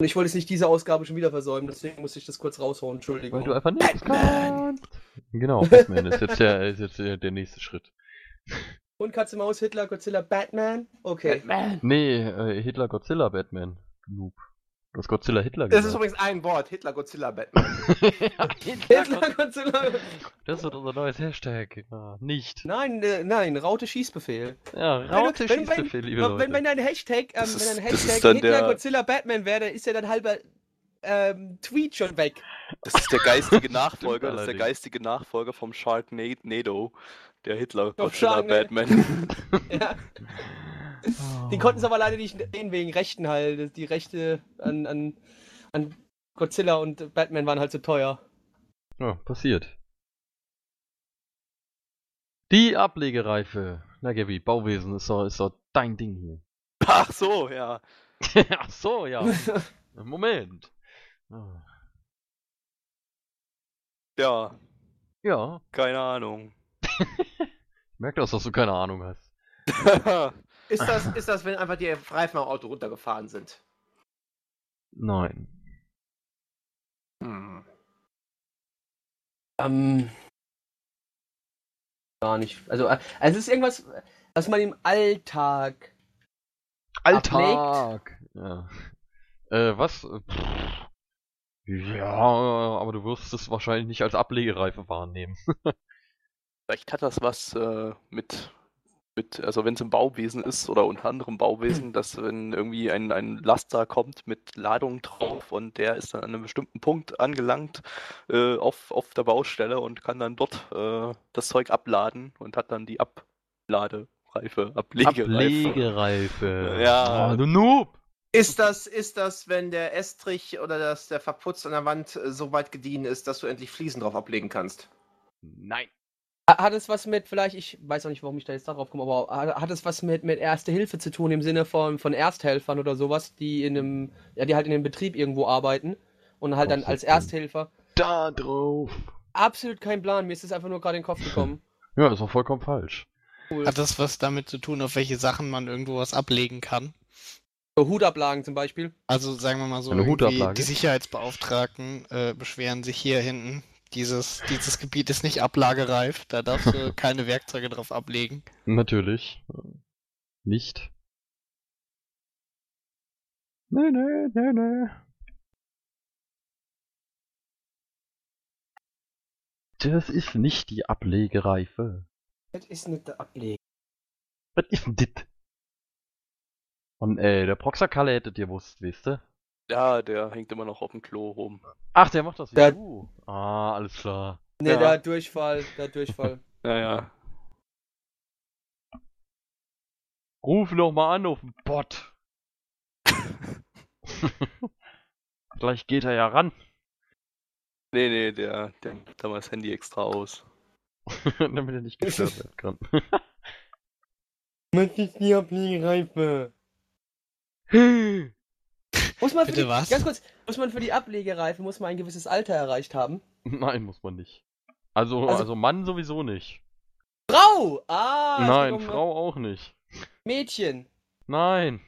Und ich wollte jetzt nicht diese Ausgabe schon wieder versäumen, deswegen musste ich das kurz raushauen. Entschuldigung. Weil du einfach nichts kannst. Genau, Batman ist jetzt der, ist jetzt der, nächste Schritt. Hund, Katze, Maus, Hitler, Godzilla, Batman. Okay. Nee, äh, Hitler, Godzilla, Batman. Noob. Du hast Godzilla, Hitler Das ist gesagt. übrigens ein Wort. Hitler, Godzilla, Batman. Ja, Hitler, Hitler, Godzilla. Das wird unser neues Hashtag. Ja, nicht. Nein, äh, nein, Raute Schießbefehl. Ja, Wenn Raute wenn- Schießbefehl, liebe wenn, Leute. wenn, wenn dein Hashtag, ähm, wenn ist- das ist Hashtag dann Hitler, der- Godzilla, Batman wäre, dann ist ja dein halber ähm, Tweet schon weg. Das ist der geistige Nachfolger, das ist der geistige Nachfolger vom Sharknado, der Hitler, Godzilla. Batman. Ja. Oh. Den konnten sie aber leider nicht nehmen wegen Rechten halt. Die Rechte an, an, an Godzilla und Batman waren halt zu teuer. Ja, passiert. Die Ablegereife. Na, Gabi, Bauwesen ist doch, ist doch dein Ding hier. Ach so, ja. Ach so, ja. Moment. Ah. Ja, Ja, keine Ahnung. ich merke das, dass du keine Ahnung hast. Ist das, ist das, wenn einfach die Reifen am Auto runtergefahren sind? Nein. Hm. Ähm. Gar nicht. Also, also es ist irgendwas, was man im Alltag. Alltag. Ja. Äh, was? Pff. Ja, aber du wirst es wahrscheinlich nicht als Ablegereife wahrnehmen. Vielleicht hat das was äh, mit, mit, also wenn es im Bauwesen ist oder unter anderem Bauwesen, dass wenn irgendwie ein, ein Laster kommt mit Ladung drauf und der ist dann an einem bestimmten Punkt angelangt äh, auf, auf der Baustelle und kann dann dort äh, das Zeug abladen und hat dann die Abladereife, Ablegereife. Ablegereife. Ja. Oh, du Noob. Ist das, ist das, wenn der Estrich oder das, der Verputz an der Wand äh, so weit gediehen ist, dass du endlich Fliesen drauf ablegen kannst? Nein. Ha- Hat es was mit, vielleicht, ich weiß auch nicht, warum ich da jetzt darauf komme, aber hat, hat es was mit, mit Erste Hilfe zu tun, im Sinne von, von Ersthelfern oder sowas, die in einem, ja, die halt in einem Betrieb irgendwo arbeiten und halt dann als? Ersthelfer. Da drauf. Absolut kein Plan, mir ist das einfach nur gerade in den Kopf gekommen. Ja, ist auch vollkommen falsch. Cool. Hat das was damit zu tun, auf welche Sachen man irgendwo was ablegen kann? So Hutablagen zum Beispiel. Also sagen wir mal so, die Sicherheitsbeauftragten äh, beschweren sich hier hinten. Dieses, dieses Gebiet ist nicht ablagereif, da darfst du keine Werkzeuge drauf ablegen. Natürlich. Nicht. Nee, nee, nee, nee. Das ist nicht die Ablegereife. Das ist nicht der Ableg. Was ist denn dit? Und äh, der Proxerkalle hättet ihr wusst, wisst ihr? Ja, der hängt immer noch auf dem Klo rum. Ach, der macht das wie Der- du. Ah, alles klar. Ne, Ja. der hat Durchfall, der hat Durchfall. Naja. Ruf noch mal an auf den Bot. Gleich geht er ja ran. Nee, nee, der, der nimmt da mal das Handy extra aus. Damit er nicht gestört werden kann. Was ist die Ablegereife? Muss man für Bitte die, was? Ganz kurz, muss man für die Ablegereife, muss man ein gewisses Alter erreicht haben? Nein, muss man nicht. Also, Also- also, Mann sowieso nicht. Frau! Ah! es Nein, um Frau auch nicht. Mädchen. Nein.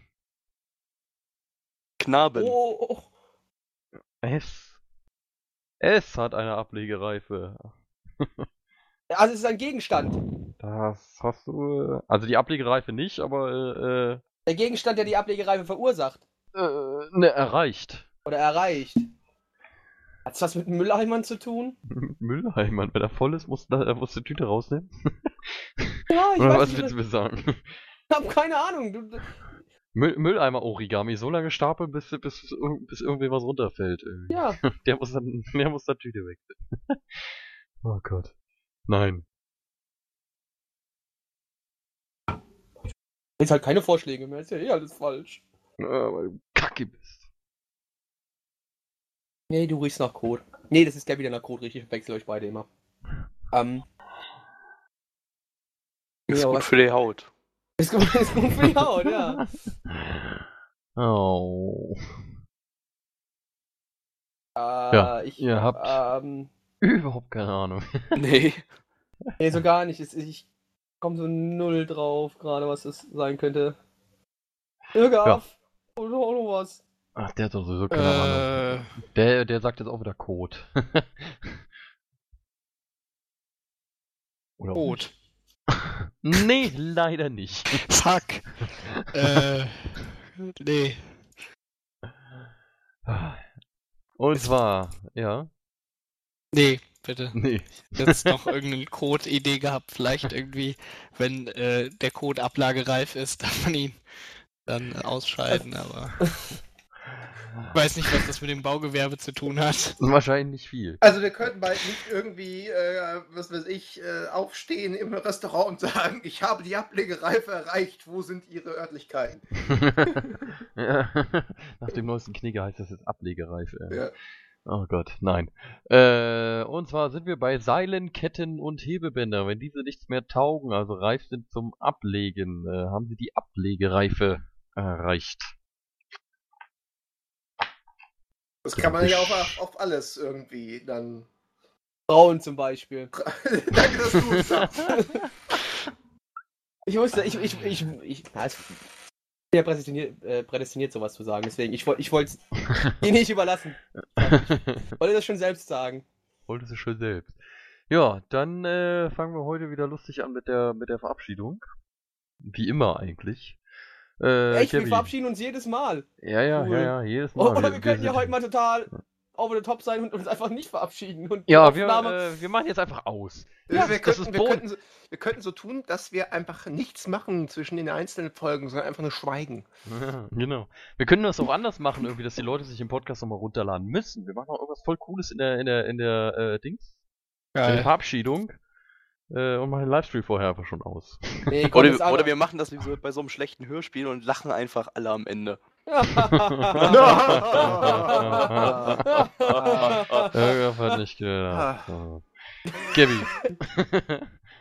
Knaben. Oh, oh, oh. Es. Es hat eine Ablegereife. Also es ist ein Gegenstand. Das hast du. äh, Also die Ablegereife nicht, aber Der Gegenstand, der die Ablegereife verursacht. Äh, ne, erreicht. Oder erreicht. Hat's was mit Mülleimern zu tun? Mit Mülleimern. Wenn er voll ist, musst du musst du die Tüte rausnehmen. Ja, ich Oder weiß was nicht, willst du mir sagen? ich hab keine Ahnung. Du, Müll Mülleimer-Origami so lange stapeln, bis, bis, bis irgendwie was runterfällt. Irgendwie. ja, Der muss dann, der muss dann Tüte weg. oh Gott. Nein. jetzt halt keine Vorschläge mehr. Ist ja eh alles falsch. Äh, aber kacke bist. Nee, du riechst nach Kot. Nee, das ist Gabby, der nach Kot riecht. Ich wechsle euch beide immer. Ähm. Ist Ja, gut was- für die Haut. Ist gut, ist gut für die Haut, ja. Oh. Äh, Ja, ich, ihr habt- Ähm, Überhaupt keine Ahnung. Nee. nee, so gar nicht. Es- Ich komme so null drauf, gerade was das sein könnte. Irgaf, ja. Oder noch was. Ach, der hat doch sowieso keine Ahnung. Äh, Der, der sagt jetzt auch wieder Code. Oder nicht. Nee, leider nicht. Fuck. äh, nee. Und zwar, ja, Nee, bitte. nee. Jetzt noch irgendeine Code-Idee gehabt. Vielleicht irgendwie, wenn äh, der Code ablagereif ist, darf man ihn dann ausschalten, aber. Ich weiß nicht, was das mit dem Baugewerbe zu tun hat. Wahrscheinlich nicht viel. Also wir könnten bald nicht irgendwie, äh, was weiß ich, äh, aufstehen im Restaurant und sagen, ich habe die Ablegereife erreicht, wo sind Ihre Örtlichkeiten? ja. Nach dem neuesten Knigge heißt das jetzt ablegereif. Äh. Ja. Oh Gott, nein. Äh, und zwar sind wir bei Seilen, Ketten und Hebebänder. Wenn diese nichts mehr taugen, also reif sind zum Ablegen, äh, haben sie die Ablegereife erreicht. Das kann man ja auch auf, alles irgendwie dann. Frauen zum Beispiel. Danke, dass du es sagst. Ich wusste, ich, ich, ich, ich, na, ich bin ja prädestiniert, äh, prädestiniert, sowas zu sagen. Deswegen, ich, ich wollte es dir nicht überlassen. Ich wollte das schon selbst sagen. Wolltest du schon selbst. Ja, dann äh, fangen wir heute wieder lustig an mit der mit der Verabschiedung. Wie immer eigentlich. Äh, Echt, wir Gabby. verabschieden uns jedes Mal. Ja, ja, Cool. ja, ja, jedes Mal. Oder wir könnten ja heute mal total over the top sein und uns einfach nicht verabschieden. Und Ja, wir, äh, wir machen jetzt einfach aus. Ja, wir, könnten, wir, könnten so, wir könnten so tun, dass wir einfach nichts machen zwischen den einzelnen Folgen, sondern einfach nur schweigen. Ja, genau. Wir können das auch anders machen, irgendwie, dass die Leute sich im Podcast nochmal runterladen müssen. Wir machen auch irgendwas voll Cooles in der, in der, in der, äh, Dings, in der Geil. Verabschiedung. Äh, und machen den Livestream vorher einfach schon aus. Nee, komm, jetzt Oder, oder wir machen das wie so bei so einem schlechten Hörspiel und lachen einfach alle am Ende. Irgendwas hat nicht gedacht. So. Gabby.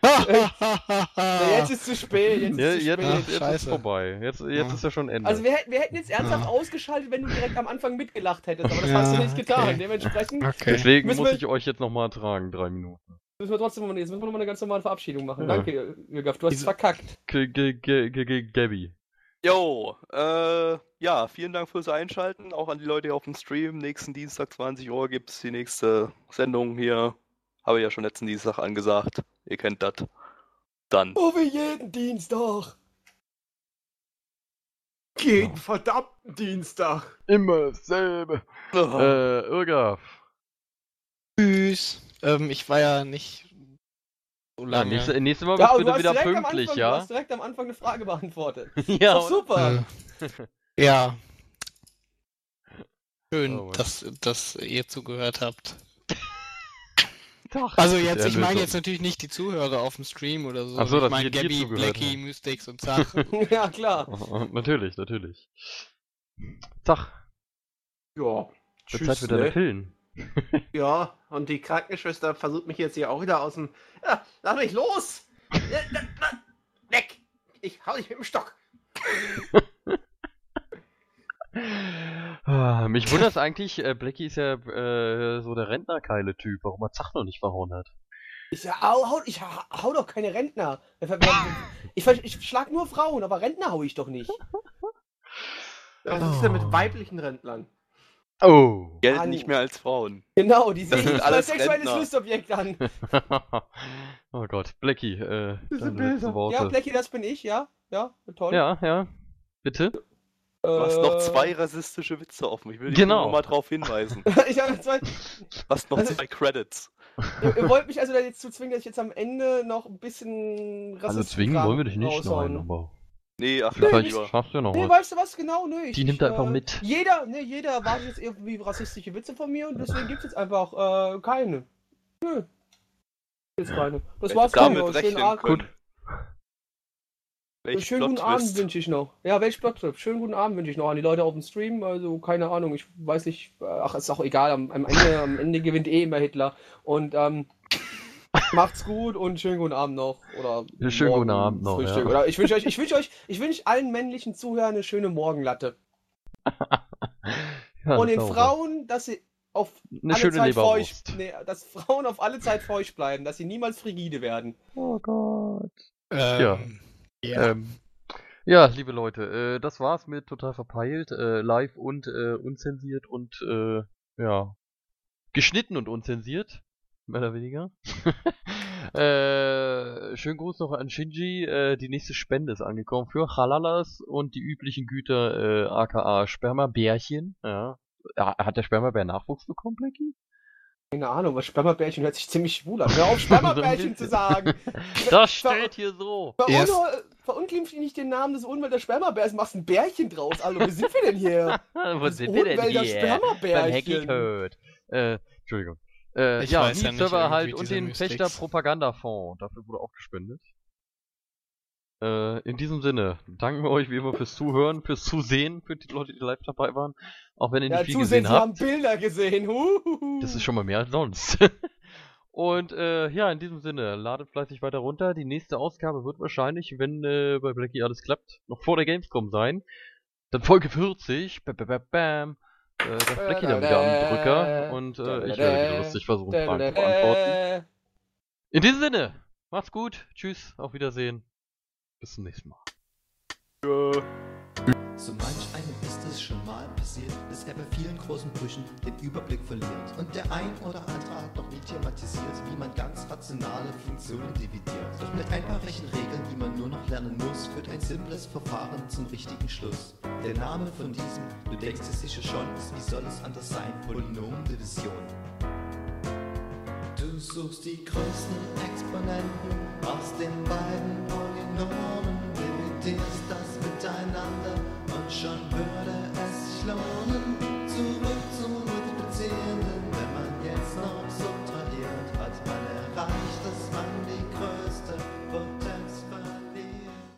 Nee, jetzt ist zu spät. Jetzt ist Ja, zu jetzt, spät. jetzt ist Scheiße. vorbei. Jetzt, jetzt Ja. ist ja schon Ende. Also wir, hätten- wir hätten jetzt ernsthaft Ja. ausgeschaltet, wenn du direkt am Anfang mitgelacht hättest, aber das Ja, hast du nicht getan. okay. Dementsprechend okay. Deswegen muss ich euch jetzt nochmal tragen, drei Minuten. Müssen wir trotzdem jetzt müssen wir noch mal eine ganz normale Verabschiedung machen. Ja. Danke, Jürgaf, du hast Diese- verkackt. Gabby. Jo, äh, ja, vielen Dank fürs Einschalten. Auch an die Leute hier auf dem Stream. Nächsten Dienstag, 20 Uhr, gibt es die nächste Sendung hier. Habe ich ja schon letzten Dienstag angesagt. Ihr kennt das. Dann. Oh, wie jeden Dienstag. Jeden verdammten Dienstag. Immer dasselbe. Äh, Irgaf. Tschüss. Ähm, ich war ja nicht so Ja, lange. nächste, nächstes Mal Ja, bist und du du wieder direkt am pünktlich, Anfang, Du ja? hast direkt am Anfang eine Frage beantwortet. ja, Doch super. Ja. Schön, Oh dass, dass ihr zugehört habt. Doch. Also jetzt, Ja, ich meine jetzt natürlich nicht die Zuhörer auf dem Stream oder so. Ach so, ich meine Gabby, Blackie, haben. Mystics und Zach. ja, klar. natürlich, natürlich. Zach, Ja. wird Zeit für deine ne? Pillen. Ja, und die Krankenschwester versucht mich jetzt hier auch wieder aus dem. Ja, lass mich los! Weg! Ich hau dich mit dem Stock. Ah, Mich wundert es eigentlich, äh, Blackie ist ja äh, so der Rentnerkeile-Typ, warum er Zach noch nicht verhauen hat. Ich, hau, hau, ich hau, hau doch keine Rentner. Ich, ich, ich schlag nur Frauen, aber Rentner hau ich doch nicht. Was ist denn mit weiblichen Rentnern? Oh. Gelten Mann. nicht mehr als Frauen. Genau, die Das sehen sind nicht als alles sexuelles. Lustobjekt an. oh Gott, Blackie, äh, Diese Bilder. Worte. Ja, Blackie, das bin ich, ja. Ja, toll. ja, ja. Bitte? Du hast noch Äh, zwei rassistische Witze offen. Ich will dich Genau. nur mal drauf hinweisen. ich habe zwei. Du hast noch Also- zwei Credits. Ihr, ihr wollt mich also da jetzt zu zwingen, dass ich jetzt am Ende noch ein bisschen Also Rassisten zwingen wollen wir dich nicht, raushauen. nein, aber Nee, ach, vielleicht lieber. schaffst du noch Nee, was. weißt du was? Genau, nö. ich- Die nimmt ich, einfach äh, mit. Jeder, nee, jeder erwartet jetzt irgendwie rassistische Witze von mir und deswegen gibt es jetzt einfach äh, keine. Nö. Jetzt keine. Das Hätte war's damit rechnen Schönen Abend. Gut. Welch Schönen guten Abend wünsche ich noch. Ja, welch Plot-Twist? Schönen guten Abend wünsche ich noch an die Leute auf dem Stream. Also, keine Ahnung, ich weiß nicht. Ach, ist auch egal. Am, am, Ende, am Ende gewinnt eh immer Hitler. Und ähm, macht's gut und schönen guten Abend noch. Oder Ja, schönen morgen guten Abend noch, Frühstück. ja. Oder ich wünsche euch, ich wünsche euch, ich wünsche allen männlichen Zuhörern eine schöne Morgenlatte. Ja, und den sauber. Frauen, dass sie auf Eine alle schöne Zeit feucht, nee, dass Frauen auf alle Zeit feucht bleiben, dass sie niemals frigide werden. Oh Gott. Ähm, ja. Ähm, ja, liebe Leute, äh, das war's mit total verpeilt, äh, live und äh, unzensiert und äh, ja geschnitten und unzensiert, mehr oder weniger. äh, schönen Gruß noch an Shinji. Äh, die nächste Spende ist angekommen für Halalas und die üblichen Güter, äh, aka Spermabärchen. Ja. Hat der Spermabär Nachwuchs bekommen, Blackie? Keine Ahnung, was Spermabärchen hört sich ziemlich schwul an. Hör auf, Spermabärchen zu sagen. Das steht hier so. Verunter- Verunglimpft nicht den Namen des Unwälder Spermabärs, machst ein Bärchen draus. Hallo, wo sind wir denn hier? Wo Das sind wir denn Unwälder hier? Beim Spermabärchen. Code. Äh, Entschuldigung. Äh, ja, weiß ja nicht, Server halt irgendwie und den. Fechter Propagandafonds. Dafür wurde auch gespendet. Äh, in diesem Sinne, danken wir euch wie immer fürs Zuhören, fürs Zusehen, für die Leute, die live dabei waren. Auch wenn ihr nicht Ja, viel zusehen, gesehen sie haben habt. Bilder gesehen. Huhuhu. Das ist schon mal mehr als sonst. Und äh, ja, in diesem Sinne, ladet fleißig weiter runter. Die nächste Ausgabe wird wahrscheinlich, wenn äh, bei Blackie alles klappt, noch vor der Gamescom sein. Dann Folge 40. Bam, bam, bam, bam. Äh, da ist Blackie dann wieder am Drücker. Und äh, ich werde wieder lustig versuchen, Fragen zu beantworten. In diesem Sinne, macht's gut. Tschüss, auf Wiedersehen. Bis zum nächsten Mal. So manch einem ist schon mal passiert, dass er bei vielen großen Brüchen den Überblick verliert. Und der ein oder andere hat noch nie thematisiert, wie man ganz rationale Funktionen dividiert. Doch mit ein paar Rechenregeln, die man nur noch lernen muss, führt ein simples Verfahren zum richtigen Schluss. Der Name von diesem, du denkst es sicher schon, ist, wie soll es anders sein, Polynomdivision. Du suchst die größten Exponenten aus den beiden Polynomen, dividierst das miteinander und schon würde Sloanen